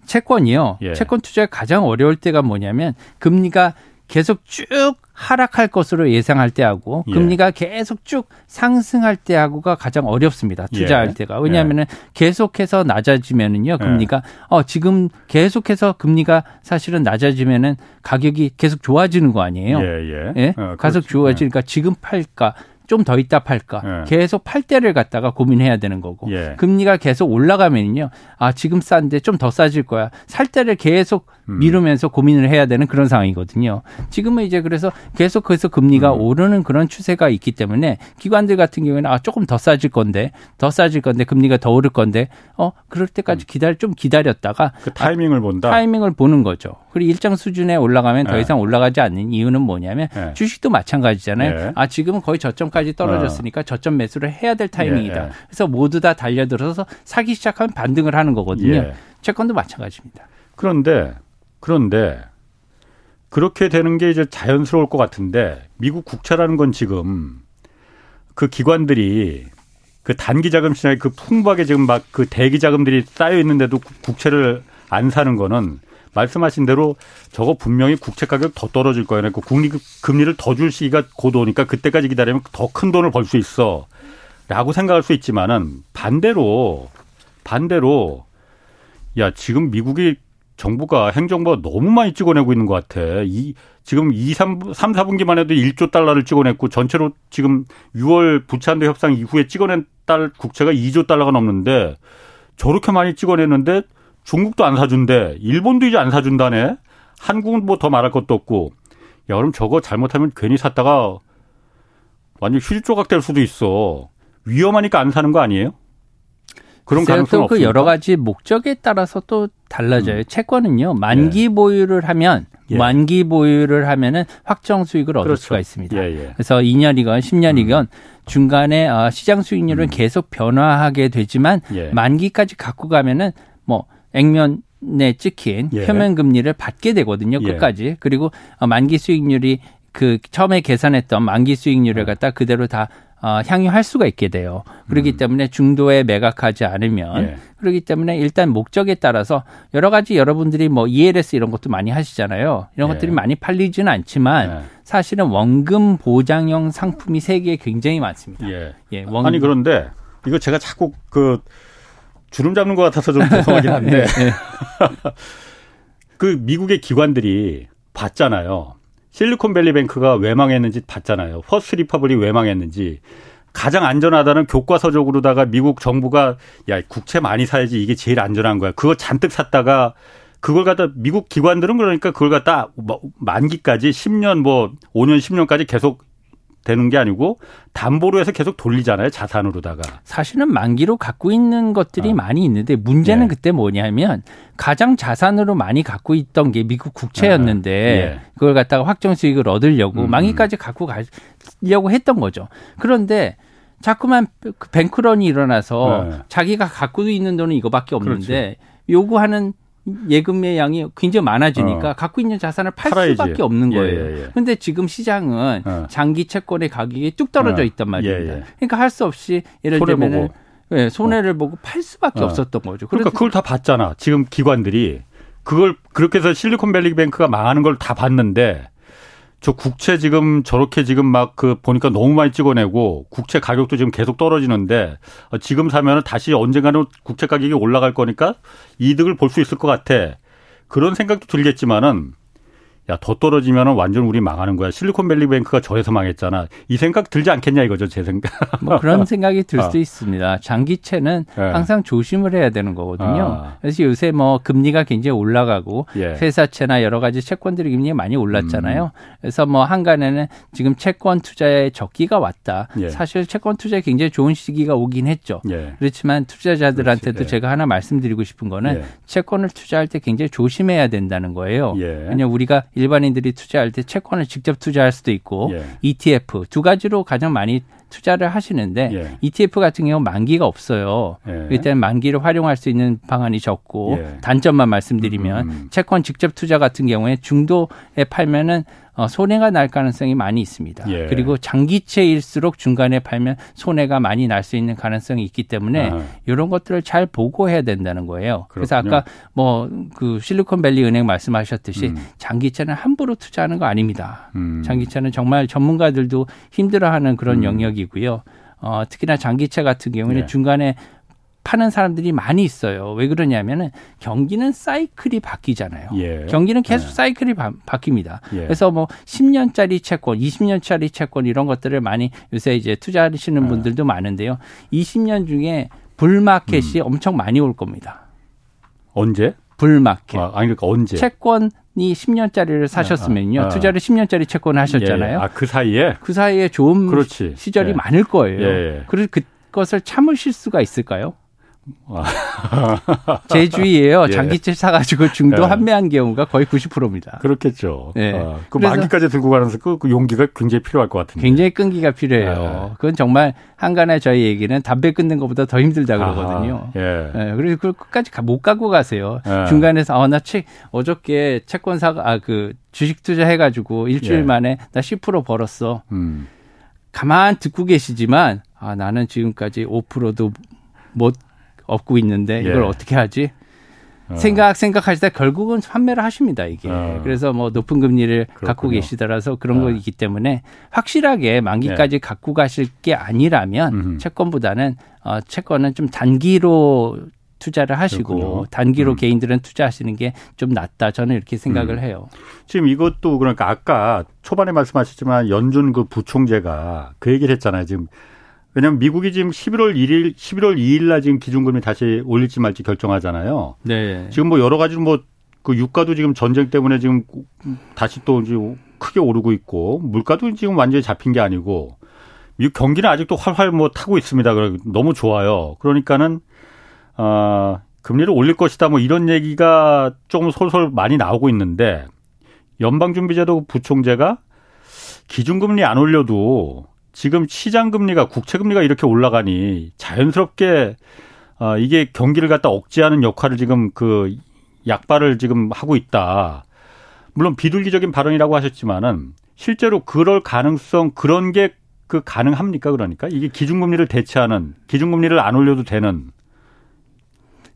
채권이요. 예. 채권 투자 가장 어려울 때가 뭐냐면 금리가 계속 쭉 하락할 것으로 예상할 때하고 예. 금리가 계속 쭉 상승할 때하고가 가장 어렵습니다. 투자할 예. 때가. 왜냐하면은 예. 계속해서 낮아지면은요, 금리가 예. 어 지금 계속해서 금리가 사실은 낮아지면은 가격이 계속 좋아지는 거 아니에요? 예, 예. 예? 어, 계속 좋아지니까 지금 팔까 좀 더 있다 팔까? 예. 계속 팔 때를 갖다가 고민해야 되는 거고. 예. 금리가 계속 올라가면요. 아, 지금 싼데 좀 더 싸질 거야. 살 때를 계속 음. 미루면서 고민을 해야 되는 그런 상황이거든요. 지금은 이제 그래서 계속 그래서 금리가 음. 오르는 그런 추세가 있기 때문에 기관들 같은 경우에는 아, 조금 더 싸질 건데, 더 싸질 건데, 금리가 더 오를 건데, 어, 그럴 때까지 음. 기다려, 좀 기다렸다가. 그 타이밍을 아, 본다? 타이밍을 보는 거죠. 그리고 일정 수준에 올라가면 더 예. 이상 올라가지 않는 이유는 뭐냐면 예. 주식도 마찬가지잖아요. 예. 아, 지금은 거의 저점까지 떨어졌으니까 어. 저점 매수를 해야 될 타이밍이다. 그래서 모두 다 달려들어서 사기 시작하면 반등을 하는 거거든요. 채권도 마찬가지입니다. 그런데 그런데 그렇게 되는 게 이제 자연스러울 것 같은데 미국 국채라는 건 지금 그 기관들이 그 단기 자금 시장에 그 풍부하게 지금 막 그 대기 자금들이 쌓여 있는데도 국채를 안 사는 거는 말씀하신 대로 저거 분명히 국채 가격 더 떨어질 거예요. 그 국리 금리를 더 줄 시기가 곧 오니까 그때까지 기다리면 더 큰 돈을 벌 수 있어. 라고 생각할 수 있지만은 반대로 반대로 야 지금 미국이 정부가 행정부가 너무 많이 찍어내고 있는 것 같아. 이 지금 2, 3, 3 4분기만 해도 1조 달러를 찍어냈고 전체로 지금 6월 부채한도 협상 이후에 찍어낸 달 국채가 2조 달러가 넘는데 저렇게 많이 찍어냈는데 중국도 안 사준대. 일본도 이제 안 사준다네. 한국은 뭐 더 말할 것도 없고. 야, 그럼 저거 잘못하면 괜히 샀다가 완전 휴지 조각 될 수도 있어. 위험하니까 안 사는 거 아니에요? 그런 가능성 그 여러 가지 목적에 따라서 또 달라져요. 음. 채권은요 만기 예. 보유를 하면 예. 만기 보유를 하면은 확정 수익을 얻을 그렇죠. 수가 있습니다. 예, 예. 그래서 2년이건 10년이건 음. 중간에 어, 시장 수익률은 음. 계속 변화하게 되지만 예. 만기까지 갖고 가면은 뭐 액면에 찍힌 예. 표면 금리를 받게 되거든요. 끝까지. 그리고 어, 만기 수익률이 그 처음에 계산했던 만기 수익률을 갖다 그대로 다 어, 향유할 수가 있게 돼요. 그렇기 음. 때문에 중도에 매각하지 않으면 예. 그렇기 때문에 일단 목적에 따라서 여러 가지 여러분들이 뭐 ELS 이런 것도 많이 하시잖아요. 이런 예. 것들이 많이 팔리지는 않지만 예. 사실은 원금 보장형 상품이 세계에 굉장히 많습니다. 예. 예 원금. 아니 그런데 이거 제가 자꾸 그 주름 잡는 것 같아서 좀 죄송하긴 한데 예, <laughs> 예. <laughs> 그 미국의 기관들이 봤잖아요. 실리콘밸리 뱅크가 왜 망했는지 봤잖아요. 퍼스트 리퍼블릭이 왜 망했는지 가장 안전하다는 교과서적으로다가 미국 정부가 야 국채 많이 사야지 이게 제일 안전한 거야. 그거 잔뜩 샀다가 그걸 갖다 미국 기관들은 그러니까 그걸 갖다 뭐 만기까지 10년 뭐 5년 10년까지 계속 되는 게 아니고 담보로 해서 계속 돌리잖아요 자산으로다가 사실은 만기로 갖고 있는 것들이 어. 많이 있는데 문제는 예. 그때 뭐냐면 가장 자산으로 많이 갖고 있던 게 미국 국채였는데 아. 예. 그걸 갖다가 확정 수익을 얻으려고 음. 만기까지 갖고 가려고 했던 거죠 그런데 자꾸만 그 뱅크런이 일어나서 네. 자기가 갖고 있는 돈은 이거밖에 없는데 그렇지. 요구하는 예금의 양이 굉장히 많아지니까 어. 갖고 있는 자산을 팔 팔아야지. 수밖에 없는 예, 거예요. 그런데 예, 예. 지금 시장은 어. 장기 채권의 가격이 뚝 떨어져 어. 있단 말입니다. 예, 예. 그러니까 할 수 없이 예를 들면 예, 손해를 보고 팔 수밖에 어. 없었던 거죠. 그러니까 그걸 다 봤잖아. 지금 기관들이 그걸 그렇게 해서 실리콘밸리 뱅크가 망하는 걸 다 봤는데 저 국채 지금 저렇게 지금 막 그 보니까 너무 많이 찍어내고 국채 가격도 지금 계속 떨어지는데 어, 지금 사면은 다시 언젠가는 국채 가격이 올라갈 거니까 이득을 볼 수 있을 것 같아. 그런 생각도 들겠지만은 야, 더 떨어지면 완전 우리 망하는 거야. 실리콘밸리 뱅크가 저에서 망했잖아. 이 생각 들지 않겠냐 이거죠, 제 생각. 뭐 그런 생각이 들 <laughs> 어. 수도 어. 있습니다. 장기채는 네. 항상 조심을 해야 되는 거거든요. 아. 그래서 요새 뭐 금리가 굉장히 올라가고 예. 회사채나 여러 가지 채권들이 굉장히 많이 올랐잖아요. 음. 그래서 뭐 한간에는 지금 채권 투자의 적기가 왔다. 예. 사실 채권 투자에 굉장히 좋은 시기가 오긴 했죠. 예. 그렇지만 투자자들한테도 그렇지. 예. 제가 하나 말씀드리고 싶은 거는 예. 채권을 투자할 때 굉장히 조심해야 된다는 거예요. 예. 왜냐하면 우리가 일반인들이 투자할 때 채권을 직접 투자할 수도 있고 예. ETF 두 가지로 가장 많이 투자를 하시는데 예. ETF 같은 경우 만기가 없어요. 예. 일단 만기를 활용할 수 있는 방안이 적고 예. 단점만 말씀드리면 음. 채권 직접 투자 같은 경우에 중도에 팔면은 어, 손해가 날 가능성이 많이 있습니다. 예. 그리고 장기채일수록 중간에 팔면 손해가 많이 날 수 있는 가능성이 있기 때문에 아. 이런 것들을 잘 보고해야 된다는 거예요. 그렇군요. 그래서 아까 뭐 그 실리콘밸리 은행 말씀하셨듯이 음. 장기채는 함부로 투자하는 거 아닙니다. 음. 장기채는 정말 전문가들도 힘들어하는 그런 음. 영역이고요. 어, 특히나 장기채 같은 경우는 네. 중간에 파는 사람들이 많이 있어요. 왜 그러냐면은 경기는 사이클이 바뀌잖아요. 예. 경기는 계속 예. 사이클이 바, 뀝니다 예. 그래서 뭐 10년짜리 채권, 20년짜리 채권 이런 것들을 많이 요새 이제 투자하시는 예. 분들도 많은데요. 20년 중에 불마켓이 음. 엄청 많이 올 겁니다. 언제? 불마켓. 아, 아니 그러니까 언제? 채권 이 10년짜리를 사셨으면요. 아, 아. 투자를 10년짜리 채권을 하셨잖아요. 예. 아, 그 사이에? 그 사이에 좋은 그렇지. 시절이 예. 많을 거예요. 그래서 그것을 참으실 수가 있을까요? <laughs> 제 주위에요. 예. 장기채 사가지고 중도 예. 판매한 경우가 거의 90%입니다. 그렇겠죠. 예. 아, 그 만기까지 들고 가면서 그, 그, 용기가 굉장히 필요할 것 같은데. 굉장히 끈기가 필요해요. 예. 그건 정말 한간에 저희 얘기는 담배 끊는 것보다 더 힘들다 그러거든요. 예. 예. 그래서 그 끝까지 못 가고 가세요. 예. 중간에서 아, 나 책, 어저께 채권 사가, 아, 그 주식 투자 해가지고 일주일 예. 만에 나 10% 벌었어. 음. 가만 듣고 계시지만 아, 나는 지금까지 5%도 못 얻고 있는데 이걸 예. 어떻게 하지? 어. 생각 생각하시다 결국은 판매를 하십니다 이게 어. 그래서 뭐 높은 금리를 그렇군요. 갖고 계시더라서 그런 어. 거이기 때문에 확실하게 만기까지 예. 갖고 가실 게 아니라면 음흠. 채권보다는 어 채권은 좀 단기로 투자를 하시고 그렇군요. 단기로 음. 개인들은 투자하시는 게 좀 낫다 저는 이렇게 생각을 음. 해요. 지금 이것도 그러니까 아까 초반에 말씀하셨지만 연준 그 부총재가 그 얘기를 했잖아요. 지금 왜냐하면 미국이 지금 11월 1일, 11월 2일 날 지금 기준금리 다시 올릴지 말지 결정하잖아요. 네. 지금 뭐 여러 가지 뭐 그 유가도 지금 전쟁 때문에 지금 다시 또 이제 크게 오르고 있고 물가도 지금 완전히 잡힌 게 아니고 미국 경기는 아직도 활활 뭐 타고 있습니다. 너무 좋아요. 그러니까는 어 금리를 올릴 것이다 뭐 이런 얘기가 조금 솔솔 많이 나오고 있는데 연방준비제도 부총재가 기준금리 안 올려도 지금 시장 금리가 국채 금리가 이렇게 올라가니 자연스럽게 어 이게 경기를 갖다 억제하는 역할을 지금 그 약발을 지금 하고 있다. 물론 비둘기적인 발언이라고 하셨지만은 실제로 그럴 가능성 그런 게 그 가능합니까 그러니까 이게 기준금리를 대체하는 기준금리를 안 올려도 되는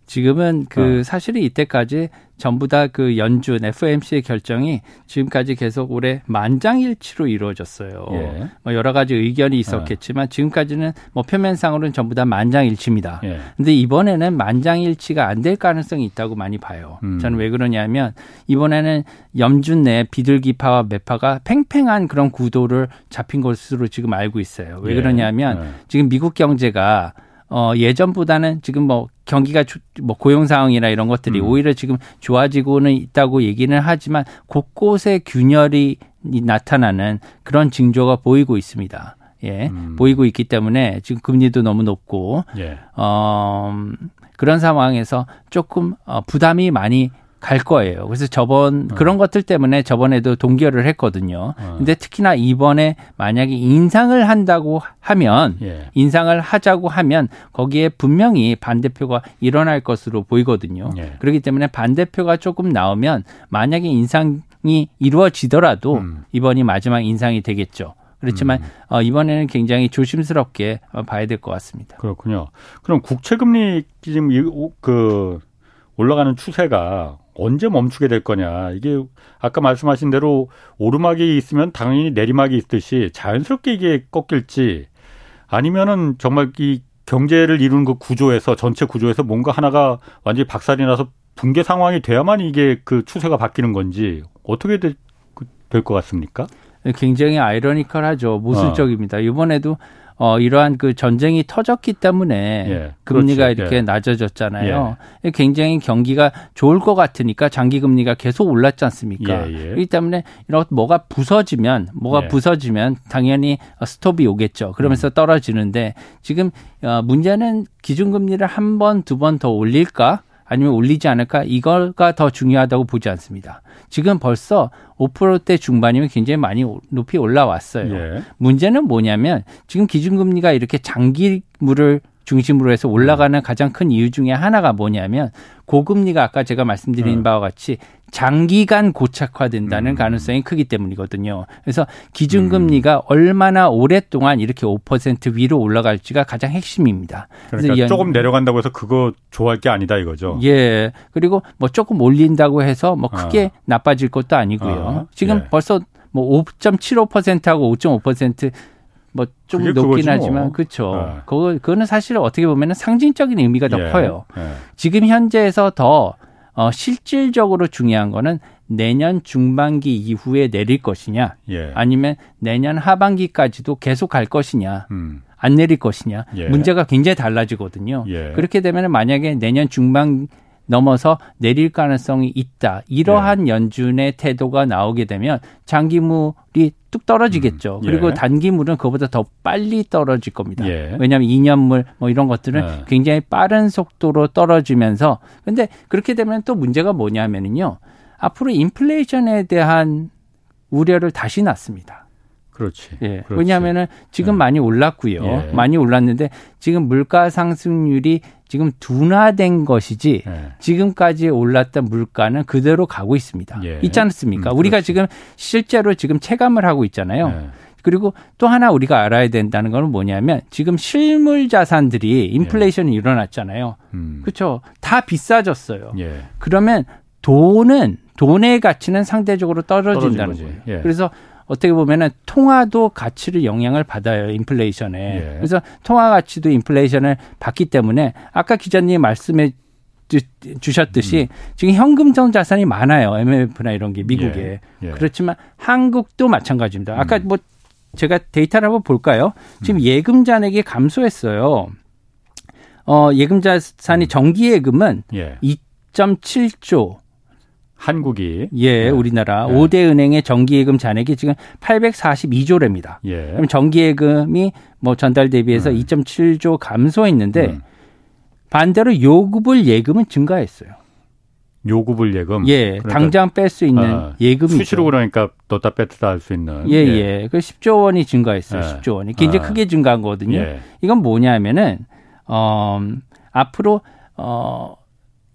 지금은 그 어. 사실은 이때까지 전부 다 그 연준 FMC의 결정이 지금까지 계속 올해 만장일치로 이루어졌어요. 예. 뭐 여러 가지 의견이 있었겠지만 어. 지금까지는 뭐 표면상으로는 전부 다 만장일치입니다. 예. 근데 이번에는 만장일치가 안 될 가능성이 있다고 많이 봐요. 음. 저는 왜 그러냐면 이번에는 연준 내 비둘기파와 매파가 팽팽한 그런 구도를 잡힌 것으로 지금 알고 있어요. 왜 예. 그러냐면 예. 지금 미국 경제가 어, 예전보다는 지금 뭐 경기가 조, 뭐 고용 상황이나 이런 것들이 음. 오히려 지금 좋아지고는 있다고 얘기는 하지만 곳곳에 균열이 나타나는 그런 징조가 보이고 있습니다. 예. 음. 보이고 있기 때문에 지금 금리도 너무 높고 예. 어, 그런 상황에서 조금 어, 부담이 많이 갈 거예요. 그래서 저번 어. 그런 것들 때문에 저번에도 동결을 했거든요. 어. 근데 특히나 이번에 만약에 인상을 한다고 하면 예. 인상을 하자고 하면 거기에 분명히 반대표가 일어날 것으로 보이거든요. 예. 그렇기 때문에 반대표가 조금 나오면 만약에 인상이 이루어지더라도 음. 이번이 마지막 인상이 되겠죠. 그렇지만 음. 어, 이번에는 굉장히 조심스럽게 봐야 될 것 같습니다. 그렇군요. 그럼 국채 금리 지금 그 올라가는 추세가 언제 멈추게 될 거냐. 이게 아까 말씀하신 대로 오르막이 있으면 당연히 내리막이 있듯이 자연스럽게 이게 꺾일지 아니면은 정말 이 경제를 이루는 그 구조에서 전체 구조에서 뭔가 하나가 완전히 박살이 나서 붕괴 상황이 돼야만 이게 그 추세가 바뀌는 건지 어떻게 될것 그, 같습니까? 굉장히 아이러니컬하죠. 모순적입니다. 어. 이번에도 어, 이러한 그 전쟁이 터졌기 때문에 예, 금리가 그렇죠. 이렇게 예. 낮아졌잖아요. 예. 굉장히 경기가 좋을 것 같으니까 장기 금리가 계속 올랐지 않습니까? 예, 예. 그렇기 때문에 이런 뭐가 부서지면 뭐가 예. 부서지면 당연히 스톱이 오겠죠. 그러면서 음. 떨어지는데 지금 어, 문제는 기준금리를 한 번, 두 번 더 올릴까? 아니면 올리지 않을까? 이거가 더 중요하다고 보지 않습니다. 지금 벌써 5%대 중반이면 굉장히 많이 높이 올라왔어요. 예. 문제는 뭐냐면 지금 기준금리가 이렇게 장기물을 중심으로 해서 올라가는 가장 큰 이유 중에 하나가 뭐냐면 고금리가 아까 제가 말씀드린 네. 바와 같이 장기간 고착화된다는 음. 가능성이 크기 때문이거든요. 그래서 기준금리가 음. 얼마나 오랫동안 이렇게 5% 위로 올라갈지가 가장 핵심입니다. 그러니까 조금 내려간다고 해서 그거 좋아할 게 아니다 이거죠. 예. 그리고 뭐 조금 올린다고 해서 뭐 크게 어. 나빠질 것도 아니고요. 어. 지금 예. 벌써 뭐 5.75%하고 5.5% 뭐좀 높긴 하지만 뭐. 그렇죠. 네. 그거 그거는 사실 어떻게 보면은 상징적인 의미가 더 예. 커요. 예. 지금 현재에서 더 어, 실질적으로 중요한 거는 내년 중반기 이후에 내릴 것이냐, 예. 아니면 내년 하반기까지도 계속 갈 것이냐, 음. 안 내릴 것이냐, 예. 문제가 굉장히 달라지거든요. 예. 그렇게 되면 만약에 내년 중반 넘어서 내릴 가능성이 있다. 이러한 예. 연준의 태도가 나오게 되면 장기물이 뚝 떨어지겠죠. 음. 예. 그리고 단기물은 그보다 더 빨리 떨어질 겁니다. 예. 왜냐하면 2년물 뭐 이런 것들은 예. 굉장히 빠른 속도로 떨어지면서 근데 그렇게 되면 또 문제가 뭐냐면은요. 앞으로 인플레이션에 대한 우려를 다시 낳습니다. 그렇지. 예. 그렇지. 왜냐하면은 지금 네. 많이 올랐고요. 예. 많이 올랐는데 지금 물가 상승률이 지금 둔화된 것이지 예. 지금까지 올랐던 물가는 그대로 가고 있습니다. 예. 있지 않습니까? 음, 우리가 지금 실제로 지금 체감을 하고 있잖아요. 예. 그리고 또 하나 우리가 알아야 된다는 건 뭐냐면 지금 실물 자산들이 인플레이션이 예. 일어났잖아요. 음. 그렇죠. 다 비싸졌어요. 예. 그러면 돈은 돈의 가치는 상대적으로 떨어진다는 거예요. 예. 그래서 어떻게 보면은 통화도 가치를 영향을 받아요 인플레이션에. 예. 그래서 통화 가치도 인플레이션을 받기 때문에 아까 기자님 말씀해 주셨듯이 음. 지금 현금성 자산이 많아요 MF나 이런 게 미국에 예. 예. 그렇지만 한국도 마찬가지입니다. 아까 음. 뭐 제가 데이터를 한번 볼까요? 지금 음. 예금 잔액이 감소했어요. 어 예금 자산이 음. 정기 예금은 예. 2.7조 한국이 예, 네. 우리나라 네. 5대 은행의 정기예금 잔액이 지금 842조래입니다. 예. 그럼 정기예금이 뭐 전달 대비해서 음. 2.7조 감소했는데 음. 반대로 요구불 예금은 증가했어요. 요구불 예금. 예, 그러니까, 당장 뺄 수 있는 아, 예금이 수시로 그러니까 넣다 뺐다 할 수 있는. 예, 예. 예. 그 10조 원이 증가했어요. 예. 10조 원이 굉장히 아. 크게 증가한 거거든요. 예. 이건 뭐냐면은 어 앞으로 어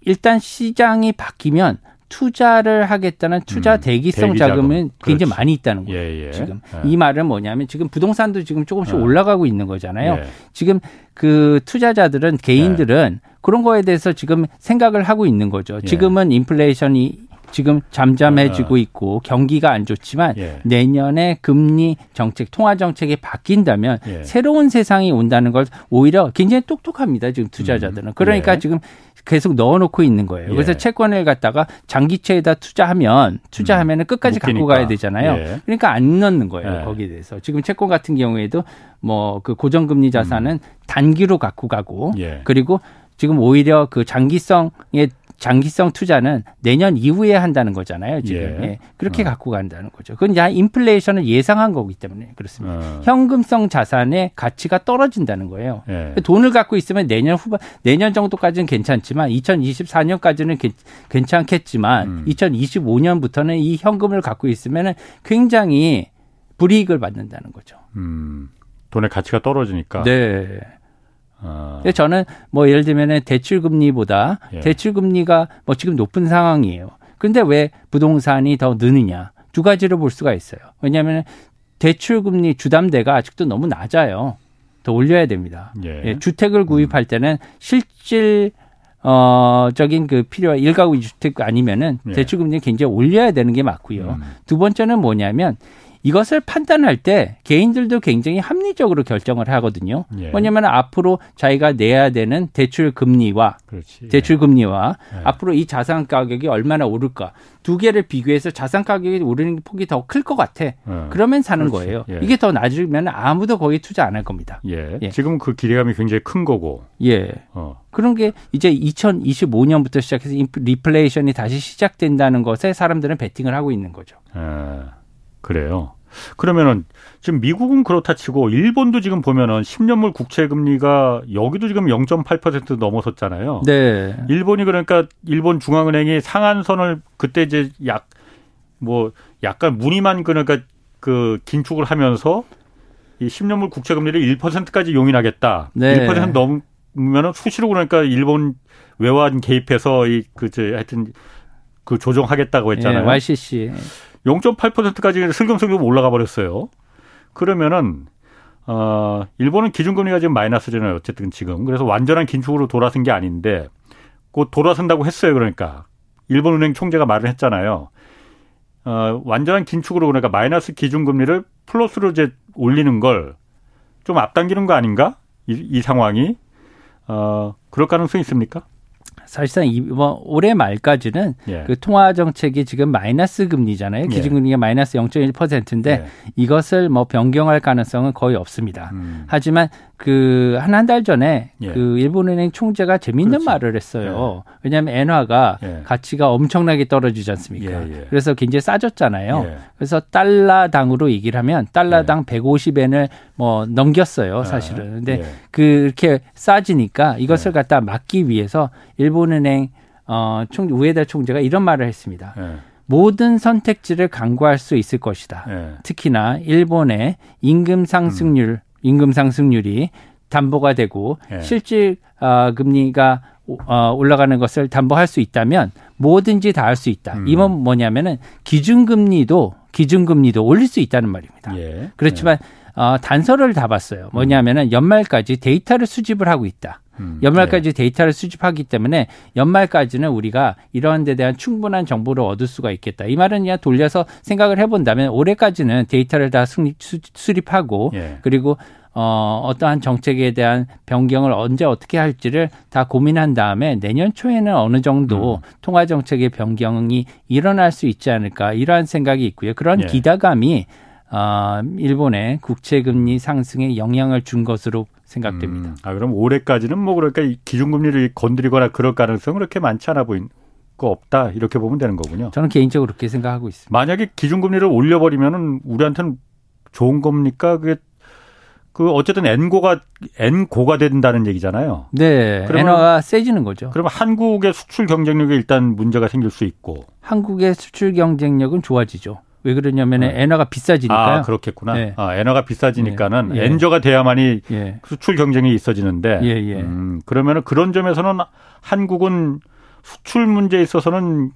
일단 시장이 바뀌면 투자를 하겠다는 투자 음, 대기성 자금은 굉장히 많이 있다는 거예요. 예, 예. 지금 예. 이 말은 뭐냐면 지금 부동산도 지금 조금씩 어. 올라가고 있는 거잖아요. 예. 지금 그 투자자들은 개인들은 예. 그런 거에 대해서 지금 생각을 하고 있는 거죠. 예. 지금은 인플레이션이 지금 잠잠해지고 아. 있고 경기가 안 좋지만 예. 내년에 금리 정책, 통화 정책이 바뀐다면 예. 새로운 세상이 온다는 걸 오히려 굉장히 똑똑합니다. 지금 투자자들은. 음. 그러니까 예. 지금 계속 넣어놓고 있는 거예요. 그래서 예. 채권을 갖다가 장기채에다 투자하면 투자하면은 음. 끝까지 음. 갖고 가야 되잖아요. 예. 그러니까 안 넣는 거예요. 예. 거기에 대해서 지금 채권 같은 경우에도 뭐 그 고정금리 자산은 음. 단기로 갖고 가고 그리고 지금 오히려 그 장기성의 장기성 투자는 내년 이후에 한다는 거잖아요. 지금 예. 예. 그렇게 어. 갖고 간다는 거죠. 그건 이제 인플레이션을 예상한 거기 때문에 그렇습니다. 어. 현금성 자산의 가치가 떨어진다는 거예요. 예. 돈을 갖고 있으면 내년 후반 내년 정도까지는 괜찮지만 2024년까지는 괜찮겠지만 음. 2025년부터는 이 현금을 갖고 있으면 굉장히 불이익을 받는다는 거죠. 음. 돈의 가치가 떨어지니까. 네. 어. 저는 뭐 예를 들면 대출 금리보다 예. 대출 금리가 뭐 지금 높은 상황이에요. 근데 왜 부동산이 더 느느냐? 두 가지로 볼 수가 있어요. 왜냐하면 대출 금리 주담대가 아직도 너무 낮아요. 더 올려야 됩니다. 예. 예, 주택을 구입할 때는 실질 어적인 그 필요한 일가구 주택 아니면은 예. 대출 금리 굉장히 올려야 되는 게 맞고요. 음. 두 번째는 뭐냐면 이것을 판단할 때 개인들도 굉장히 합리적으로 결정을 하거든요. 예. 뭐냐면 앞으로 자기가 내야 되는 대출 금리와 그렇지. 대출 금리와 예. 앞으로 이 자산 가격이 얼마나 오를까 두 개를 비교해서 자산 가격이 오르는 폭이 더 클 것 같아. 예. 그러면 사는 그렇지. 거예요. 예. 이게 더 낮으면 아무도 거기 투자 안 할 겁니다. 예. 예. 지금 그 기대감이 굉장히 큰 거고. 예. 어. 그런 게 이제 2025년부터 시작해서 리플레이션이 다시 시작된다는 것에 사람들은 베팅을 하고 있는 거죠. 예. 그래요. 그러면은 지금 미국은 그렇다 치고 일본도 지금 보면은 10년물 국채 금리가 여기도 지금 0.8% 넘어섰잖아요. 네. 일본이 그러니까 일본 중앙은행이 상한선을 그때 이제 약 뭐 약간 무늬만 그러니까 그 긴축을 하면서 이 10년물 국채 금리를 1%까지 용인하겠다. 네. 1% 넘으면은 수시로 그러니까 일본 외환 개입해서 이 그저 하여튼 그 조정하겠다고 했잖아요. 네, YCC. 0.8%까지 슬금슬금 올라가 버렸어요. 그러면은 어 일본은 기준금리가 지금 마이너스잖아요. 어쨌든 지금 그래서 완전한 긴축으로 돌아선 게 아닌데 곧 돌아선다고 했어요. 그러니까 일본은행 총재가 말을 했잖아요. 어 완전한 긴축으로 그러니까 마이너스 기준금리를 플러스로 이제 올리는 걸 좀 앞당기는 거 아닌가? 이, 이 상황이 어 그럴 가능성이 있습니까? 사실상 이번 올해 말까지는 예. 그 통화 정책이 지금 마이너스 금리잖아요. 예. 기준금리가 예. 마이너스 0.1%인데 예. 이것을 뭐 변경할 가능성은 거의 없습니다. 음. 하지만 그 한 한 달 전에 예. 그 일본은행 총재가 재미있는 그렇지. 말을 했어요. 예. 왜냐하면 엔화가 가치가 엄청나게 떨어지지 않습니까? 그래서 굉장히 싸졌잖아요. 그래서 달러당으로 얘기를 하면 달러당 150엔을 뭐 넘겼어요, 사실은. 근데 그렇게 싸지니까 이것을 갖다 막기 위해서 일본 일본은행 어, 총, 우에다 총재가 이런 말을 했습니다. 네. 모든 선택지를 강구할 수 있을 것이다. 네. 특히나 일본의 임금 상승률, 음. 임금 상승률이 담보가 되고 네. 실질 어, 금리가 어, 올라가는 것을 담보할 수 있다면 뭐든지 다 할 수 있다. 음. 이건 뭐냐면은 기준금리도 기준금리도 올릴 수 있다는 말입니다. 예. 그렇지만 어, 단서를 다 봤어요. 뭐냐면은 연말까지 데이터를 수집을 하고 있다. 음, 연말까지 네. 데이터를 수집하기 때문에 연말까지는 우리가 이러한 데 대한 충분한 정보를 얻을 수가 있겠다. 이 말은 그냥 돌려서 생각을 해본다면 올해까지는 데이터를 다 수립하고 예. 그리고 어, 어떠한 정책에 대한 변경을 언제 어떻게 할지를 다 고민한 다음에 내년 초에는 어느 정도 음. 통화 정책의 변경이 일어날 수 있지 않을까 이러한 생각이 있고요. 그런 예. 기대감이 어, 일본의 국채 금리 상승에 영향을 준 것으로 생각됩니다. 음, 아 그럼 올해까지는 뭐 그러니까 기준금리를 건드리거나 그럴 가능성은 그렇게 많지 않아 보인 거 없다 이렇게 보면 되는 거군요. 저는 개인적으로 그렇게 생각하고 있습니다. 만약에 기준금리를 올려버리면은 우리한테는 좋은 겁니까? 그게 그 어쨌든 엔고가 엔고가 된다는 얘기잖아요. 네. 엔화가 세지는 거죠. 그러면 한국의 수출 경쟁력에 일단 문제가 생길 수 있고 한국의 수출 경쟁력은 좋아지죠. 왜 그러냐면 은 네. 엔화가 비싸지니까요. 아, 그렇겠구나. 네. 아, 엔화가 비싸지니까는 예. 엔저가 돼야만이 예. 수출 경쟁이 있어지는데. 예, 예. 음, 그러면은 그런 점에서는 한국은 수출 문제에 있어서는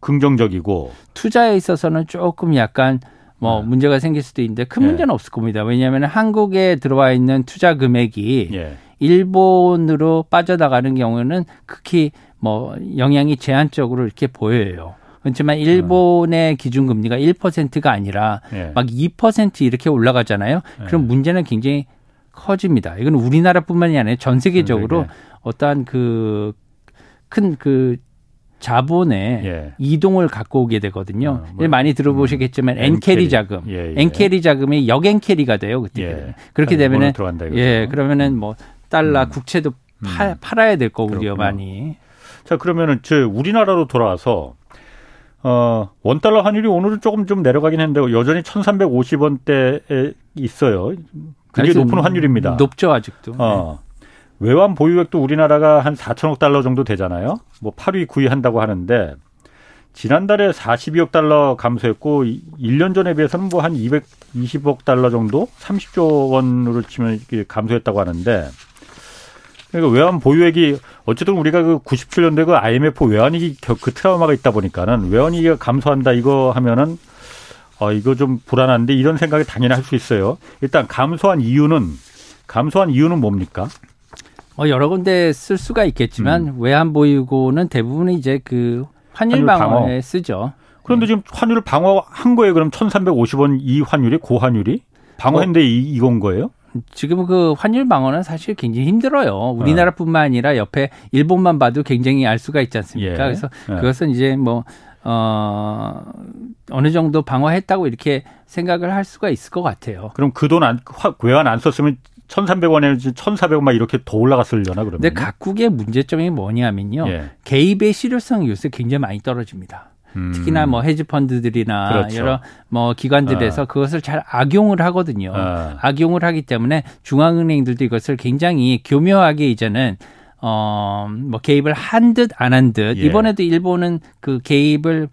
긍정적이고 투자에 있어서는 조금 약간 뭐 네. 문제가 생길 수도 있는데 큰 예. 문제는 예. 없을 겁니다. 왜냐하면 한국에 들어와 있는 투자 금액이 예. 일본으로 빠져나가는 경우는 극히 뭐 영향이 제한적으로 이렇게 보여요. 그렇지만 일본의 음. 기준 금리가 1%가 아니라 예. 막2% 이렇게 올라가잖아요. 그럼 예. 문제는 굉장히 커집니다. 이건 우리나라뿐만이 아니라 전 세계적으로 네, 네. 어떠한 그 큰그 그 자본의 예. 이동을 갖고 오게 되거든요. 어, 뭐, 많이 들어보시겠지만 음, 엔carry 자금, 예, 예. 엔carry 자금이 역엔carry가 돼요. 그때 예. 그렇게 되면은 예 그러면은 뭐 달러 음. 국채도 파, 음. 팔아야 될 거고요. 많이. 자 그러면은 저 우리나라로 돌아와서 어, 원달러 환율이 오늘은 조금 좀 내려가긴 했는데 여전히 1,350원대에 있어요. 그게 높은 환율입니다. 높죠, 아직도. 어. 네. 외환 보유액도 우리나라가 한 4천억 달러 정도 되잖아요. 뭐 8위, 9위 한다고 하는데 지난달에 42억 달러 감소했고 1년 전에 비해서는 뭐 한 220억 달러 정도, 30조 원으로 치면 감소했다고 하는데 그러니까 외환 보유액이 어쨌든 우리가 그 97년대 그 IMF 외환위기 그 트라우마가 있다 보니까는 외환위기가 감소한다 이거 하면은 어 이거 좀 불안한데 이런 생각이 당연히 할 수 있어요. 일단 감소한 이유는 감소한 이유는 뭡니까? 뭐 여러 군데 쓸 수가 있겠지만 음. 외환 보유고는 대부분 이제 그 환율, 방어에 방어. 쓰죠. 그런데 네. 지금 환율을 방어한 거예요. 그럼 1,350원 이 환율이 고환율이 방어했는데 뭐, 이건 거예요? 지금 그 환율 방어는 사실 굉장히 힘들어요. 우리나라뿐만 아니라 옆에 일본만 봐도 굉장히 알 수가 있지 않습니까? 예. 그래서 예. 그것은 이제 뭐 어, 어느 정도 방어했다고 이렇게 생각을 할 수가 있을 것 같아요. 그럼 그 돈 안, 외환 안 썼으면 1,300원에 1,400원 막 이렇게 더 올라갔을려나 그러면. 근데 각국의 문제점이 뭐냐면요. 예. 개입의 실효성이 요새 굉장히 많이 떨어집니다. 음. 특히나 뭐 헤지 펀드들이나 그렇죠. 여러 뭐 기관들에서 어. 그것을 잘 악용을 하거든요. 어. 악용을 하기 때문에 중앙은행들도 이것을 굉장히 교묘하게 이제는 어, 뭐 개입을 한 듯 안 한 듯. 예. 이번에도 일본은 그 개입을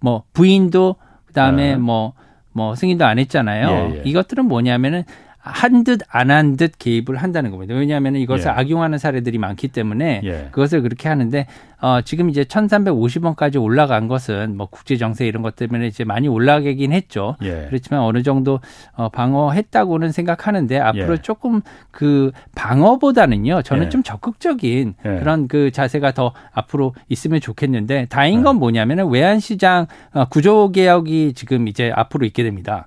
뭐 부인도 그다음에 뭐뭐 어. 뭐 승인도 안 했잖아요. 예, 예. 이것들은 뭐냐면은 한 듯 안 한 듯 개입을 한다는 겁니다. 왜냐하면 이것을 예. 악용하는 사례들이 많기 때문에 예. 그것을 그렇게 하는데 어, 지금 이제 1,350원까지 올라간 것은 뭐 국제 정세 이런 것 때문에 이제 많이 올라가긴 했죠. 예. 그렇지만 어느 정도 어, 방어했다고는 생각하는데 앞으로 예. 조금 그 방어보다는요. 저는 예. 좀 적극적인 예. 그런 그 자세가 더 앞으로 있으면 좋겠는데 다행인 건 뭐냐면은 외환 시장 어, 구조 개혁이 지금 이제 앞으로 있게 됩니다.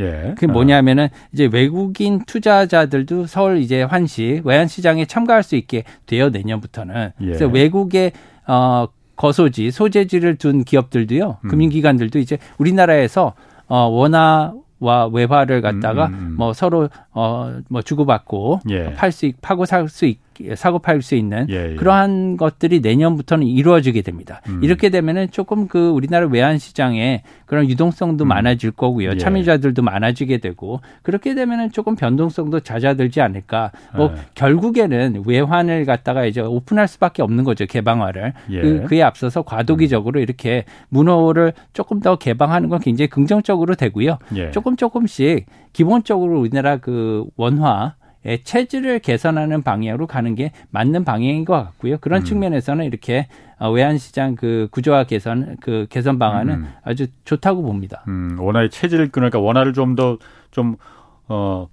예. 그게 뭐냐면은 이제 외국인 투자자들도 서울 이제 환시 외환 시장에 참가할 수 있게 돼요 내년부터는. 예. 그래서 외국의 어 거소지 소재지를 둔 기업들도요 음. 금융기관들도 이제 우리나라에서 어 원화 와 외화를 갖다가 음, 음, 음. 뭐 서로 어뭐 주고받고 예. 팔수 파고 살 수 있, 사고 팔 수 있는 예, 예. 그러한 것들이 내년부터는 이루어지게 됩니다. 음. 이렇게 되면은 조금 그 우리나라 외환 시장에 그런 유동성도 음. 많아질 거고요. 예. 참여자들도 많아지게 되고 그렇게 되면은 조금 변동성도 잦아들지 않을까. 뭐 예. 결국에는 외환을 갖다가 이제 오픈할 수밖에 없는 거죠. 개방화를. 예. 그, 그에 앞서서 과도기적으로 이렇게 문호를 조금 더 개방하는 건 굉장히 긍정적으로 되고요. 조금 조금씩 기본적으로 우리나라 그 원화 의 체질을 개선하는 방향으로 가는 게 맞는 방향인 것 같고요. 그런 음. 측면에서는 이렇게 어, 외환시장 그 구조화 개선 그 개선 방안은 음. 아주 좋다고 봅니다. 음, 원화의 체질을 그러니까 원화를 좀 더좀 어.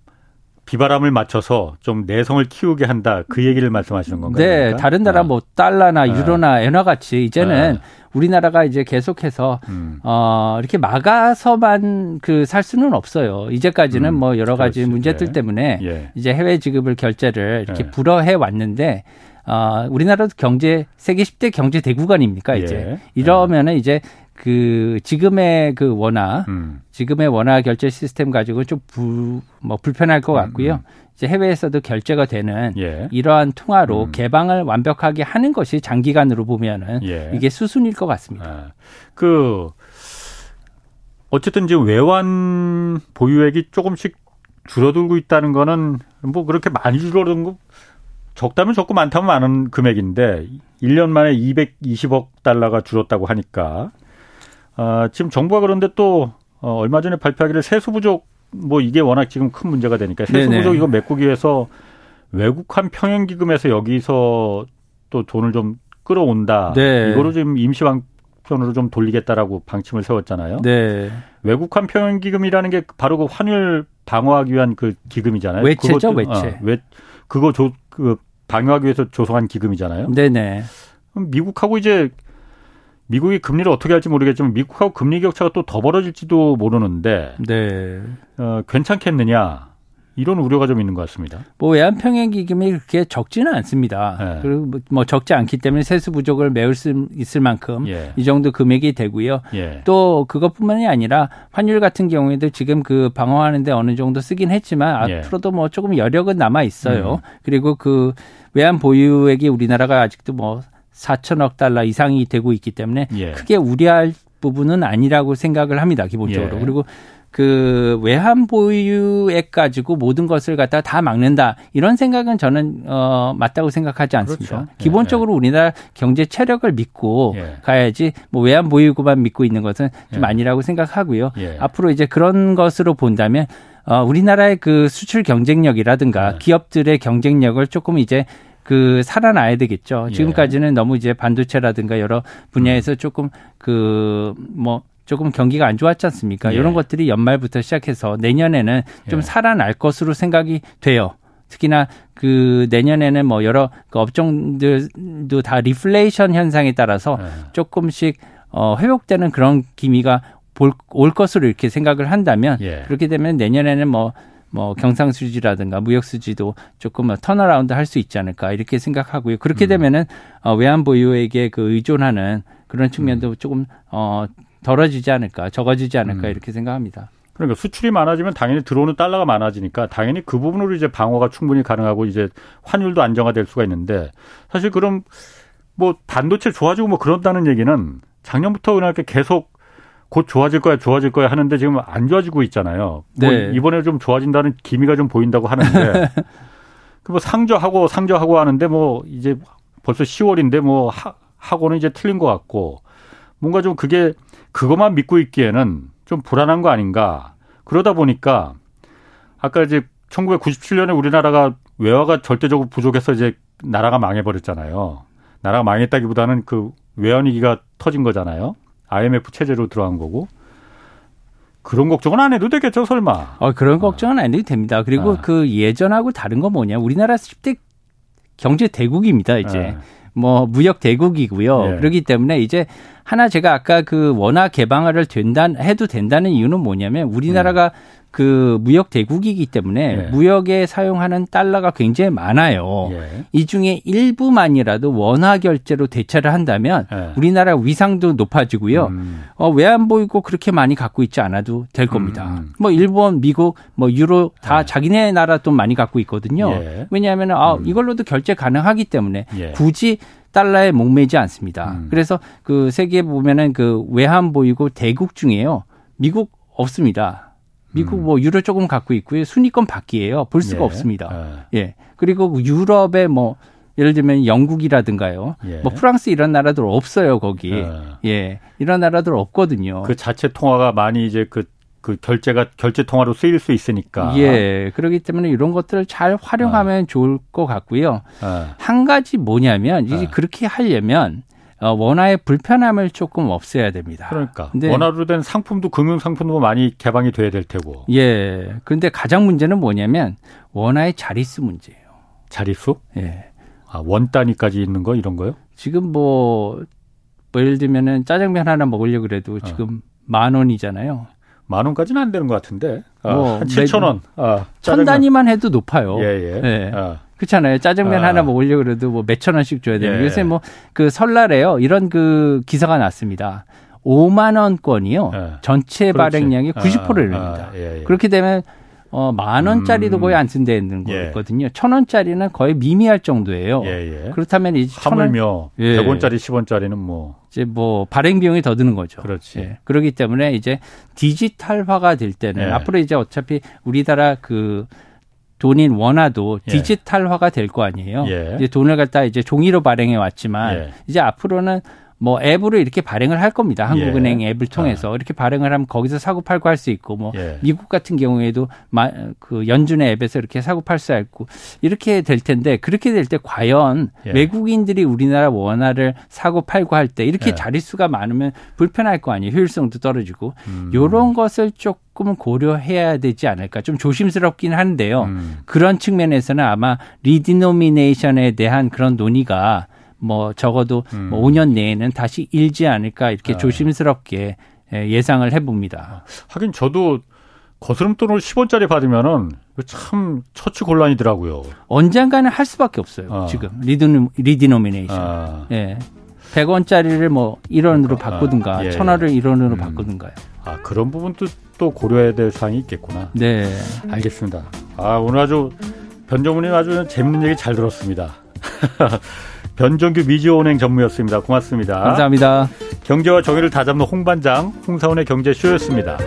비바람을 맞춰서 좀 내성을 키우게 한다 그 얘기를 말씀하시는 건가요? 네, 그러니까? 다른 나라 어. 뭐 달러나 어. 유로나 엔화 같이 이제는 어. 우리나라가 이제 계속해서 음. 어 이렇게 막아서만 그 살 수는 없어요. 이제까지는 음. 뭐 여러 가지 그렇지. 문제들 예. 때문에 예. 이제 해외 지급을 결제를 이렇게 예. 불허해 왔는데 어 우리나라도 경제 세계 10대 경제 대국아닙니까 이제 예. 이러면은 이제 그 지금의 그 원화 음. 지금의 원화 결제 시스템 가지고 좀 부, 뭐 불편할 것 같고요. 음. 음. 이제 해외에서도 결제가 되는 예. 이러한 통화로 음. 개방을 완벽하게 하는 것이 장기간으로 보면은 예. 이게 수순일 것 같습니다. 아, 그 어쨌든 이제 외환 보유액이 조금씩 줄어들고 있다는 거는 뭐 그렇게 많이 줄어든 거 적다면 적고 많다면 많은 금액인데 1년 만에 220억 달러가 줄었다고 하니까 아, 지금 정부가 그런데 또 어, 얼마 전에 발표하기를 세수 부족 뭐 이게 워낙 지금 큰 문제가 되니까 세수 부족 이거 메꾸기 위해서 외국한 평행 기금에서 여기서 또 돈을 좀 끌어온다. 네. 이거로 지금 임시 방 편으로 좀 돌리겠다라고 방침을 세웠잖아요. 네. 외국환 평형 기금이라는 게 바로 그 환율 방어하기 위한 그 기금이잖아요. 외채죠, 외채. 어, 외, 그거 조, 그 방어하기 위해서 조성한 기금이잖아요. 네네. 미국하고 이제 미국이 금리를 어떻게 할지 모르겠지만 미국하고 금리 격차가 또 더 벌어질지도 모르는데 네. 어, 괜찮겠느냐 이런 우려가 좀 있는 것 같습니다. 뭐 외환평행 기금이 그렇게 적지는 않습니다. 네. 그리고 뭐, 뭐 적지 않기 때문에 세수 부족을 메울 수 있을 만큼 예. 이 정도 금액이 되고요. 예. 또 그것뿐만이 아니라 환율 같은 경우에도 지금 그 방어하는데 어느 정도 쓰긴 했지만 예. 앞으로도 뭐 조금 여력은 남아 있어요. 음. 그리고 그 외환 보유액이 우리나라가 아직도 뭐 4천억 달러 이상이 되고 있기 때문에 예. 크게 우려할 부분은 아니라고 생각을 합니다. 기본적으로. 예. 그리고 그 외환 보유액 가지고 모든 것을 갖다 다 막는다 이런 생각은 저는 어 맞다고 생각하지 않습니다. 그렇죠. 기본적으로 예. 우리나라 경제 체력을 믿고 예. 가야지 뭐 외환 보유고만 믿고 있는 것은 좀 예. 아니라고 생각하고요. 예. 앞으로 이제 그런 것으로 본다면 어 우리나라의 그 수출 경쟁력이라든가 예. 기업들의 경쟁력을 조금 이제 그 살아나야 되겠죠. 예. 지금까지는 너무 이제 반도체라든가 여러 분야에서 음. 조금 그뭐 조금 경기가 안 좋았지 않습니까? 예. 이런 것들이 연말부터 시작해서 내년에는 좀 예. 살아날 것으로 생각이 돼요. 특히나 그 내년에는 뭐 여러 그 업종들도 다 리플레이션 현상에 따라서 예. 조금씩 어 회복되는 그런 기미가 볼, 올 것으로 이렇게 생각을 한다면 예. 그렇게 되면 내년에는 뭐 뭐 경상 수지라든가 무역 수지도 조금 turnaround 할 수 있지 않을까 이렇게 생각하고요. 그렇게 음. 되면은 어, 외환 보유에게 그 의존하는 그런 측면도 음. 조금 어 덜어지지 않을까, 적어지지 않을까 음. 이렇게 생각합니다. 그러니까 수출이 많아지면 당연히 들어오는 달러가 많아지니까 당연히 그 부분으로 이제 방어가 충분히 가능하고 이제 환율도 안정화될 수가 있는데 사실 그럼 뭐 반도체 좋아지고 뭐 그런다는 얘기는 작년부터 그렇게 계속 곧 좋아질 거야, 좋아질 거야 하는데 지금 안 좋아지고 있잖아요. 뭐 네. 이번에 좀 좋아진다는 기미가 좀 보인다고 하는데 <laughs> 그 뭐 상저하고 상저하고 하는데 뭐 이제 벌써 10월인데 뭐 하, 하고는 이제 틀린 것 같고 뭔가 좀 그게 그것만 믿고 있기에는 좀 불안한 거 아닌가. 그러다 보니까 아까 이제 1997년에 우리나라가 외화가 절대적으로 부족해서 이제 나라가 망해버렸잖아요. 나라가 망했다기보다는 그 외환위기가 터진 거잖아요. IMF 체제로 들어간 거고 그런 걱정은 안 해도 되겠죠, 설마. 어, 그런 걱정은 안 해도 됩니다. 그리고 아. 그 예전하고 다른 건 뭐냐. 우리나라 10대 경제 대국입니다, 이제. 아. 뭐 무역 대국이고요. 예. 그렇기 때문에 이제 하나 제가 아까 그 원화 개방화를 된다 해도 된다는 이유는 뭐냐면 우리나라가 음. 그 무역 대국이기 때문에 예. 무역에 사용하는 달러가 굉장히 많아요. 예. 이 중에 일부만이라도 원화 결제로 대처를 한다면 예. 우리나라 위상도 높아지고요. 음. 어, 외환 보 이고 그렇게 많이 갖고 있지 않아도 될 겁니다. 음. 음. 뭐 일본, 미국, 뭐 유로 다 예. 자기네 나라 돈 많이 갖고 있거든요. 예. 왜냐하면 아, 음. 이걸로도 결제 가능하기 때문에 예. 굳이 달러에 목매지 않습니다. 음. 그래서 그 세계 보면은 그 외환 보이고 대국 중에요. 미국 없습니다. 미국 음. 뭐 유로 조금 갖고 있고요. 순위권 밖이에요. 볼 수가 예. 없습니다. 예. 예. 그리고 유럽에 뭐 예를 들면 영국이라든가요. 예. 뭐 프랑스 이런 나라들 없어요, 거기. 예. 예. 이런 나라들 없거든요. 그 자체 통화가 많이 이제 그, 그 결제가 결제 통화로 쓰일 수 있으니까. 예. 그렇기 때문에 이런 것들을 잘 활용하면 아. 좋을 것 같고요. 아. 한 가지 뭐냐면 이제 아. 그렇게 하려면 어, 원화의 불편함을 조금 없애야 됩니다. 그러니까 원화로 된 상품도 금융 상품도 많이 개방이 돼야 될 테고. 예. 그런데 가장 문제는 뭐냐면 원화의 자릿수 문제예요. 자릿수? 예. 아, 원 단위까지 있는 거 이런 거요? 지금 뭐, 뭐 예를 들면은 짜장면 하나 먹으려 그래도 어. 지금 어. 만 원이잖아요. 만 원까지는 안 되는 것 같은데. 아, 뭐, 한 7천 원. 아, 천 단위만 해도 높아요. 예, 예. 예. 아. 그렇잖아요. 짜장면 아. 하나 먹으려고 그래도 뭐 몇천 원씩 줘야 되는. 예. 요새 뭐 그 설날에요. 이런 그 기사가 났습니다. 5만 원권이요. 예. 전체 그렇지. 발행량의 90%를 아, 냅니다. 아, 예, 예. 그렇게 되면 어, 만 원짜리도 음. 거의 안 쓴다는 예. 거거든요. 천 원짜리는 거의 미미할 정도예요. 예, 예. 그렇다면 이제 하물며 예. 100원짜리, 10원짜리는 뭐 이제 뭐 발행 비용이 더 드는 거죠. 그렇지. 예. 그렇기 때문에 이제 디지털화가 될 때는 예. 앞으로 이제 어차피 우리나라 그 돈인 원화도 예. 디지털화가 될 거 아니에요. 예. 이제 돈을 갖다 이제 종이로 발행해 왔지만 예. 이제 앞으로는 뭐 앱으로 이렇게 발행을 할 겁니다. 한국은행 예. 앱을 통해서 아. 이렇게 발행을 하면 거기서 사고 팔고 할 수 있고 뭐 예. 미국 같은 경우에도 그 연준의 앱에서 이렇게 사고 팔 수 있고 이렇게 될 텐데 그렇게 될 때 과연 예. 외국인들이 우리나라 원화를 사고 팔고 할 때 이렇게 예. 자릿수가 많으면 불편할 거 아니에요. 효율성도 떨어지고 음. 요런 것을 조금 고려해야 되지 않을까 좀 조심스럽긴 한데요. 음. 그런 측면에서는 아마 리디노미네이션에 대한 그런 논의가 뭐 적어도 음. 뭐 5년 내에는 다시 일지 않을까 이렇게 네. 조심스럽게 예, 예상을 해봅니다. 하긴 저도 거스름돈을 10원짜리 받으면은 참 처치 곤란이더라고요. 언젠가는 할 수밖에 없어요. 아. 지금 리드 리디노미네이션. 아. 예. 100원짜리를 뭐 1원으로 그러니까. 바꾸든가 아. 예. 1000원을 1원으로 음. 바꾸든가요. 아, 그런 부분도 또 고려해야 될 사항이 있겠구나. 네. 알겠습니다. 아, 오늘 아주 변정훈님 아주 재밌는 얘기 잘 들었습니다. <laughs> 변정규 미지오은행 전무였습니다. 고맙습니다. 감사합니다. 경제와 정의를 다잡는 홍반장 홍사원의 경제쇼였습니다.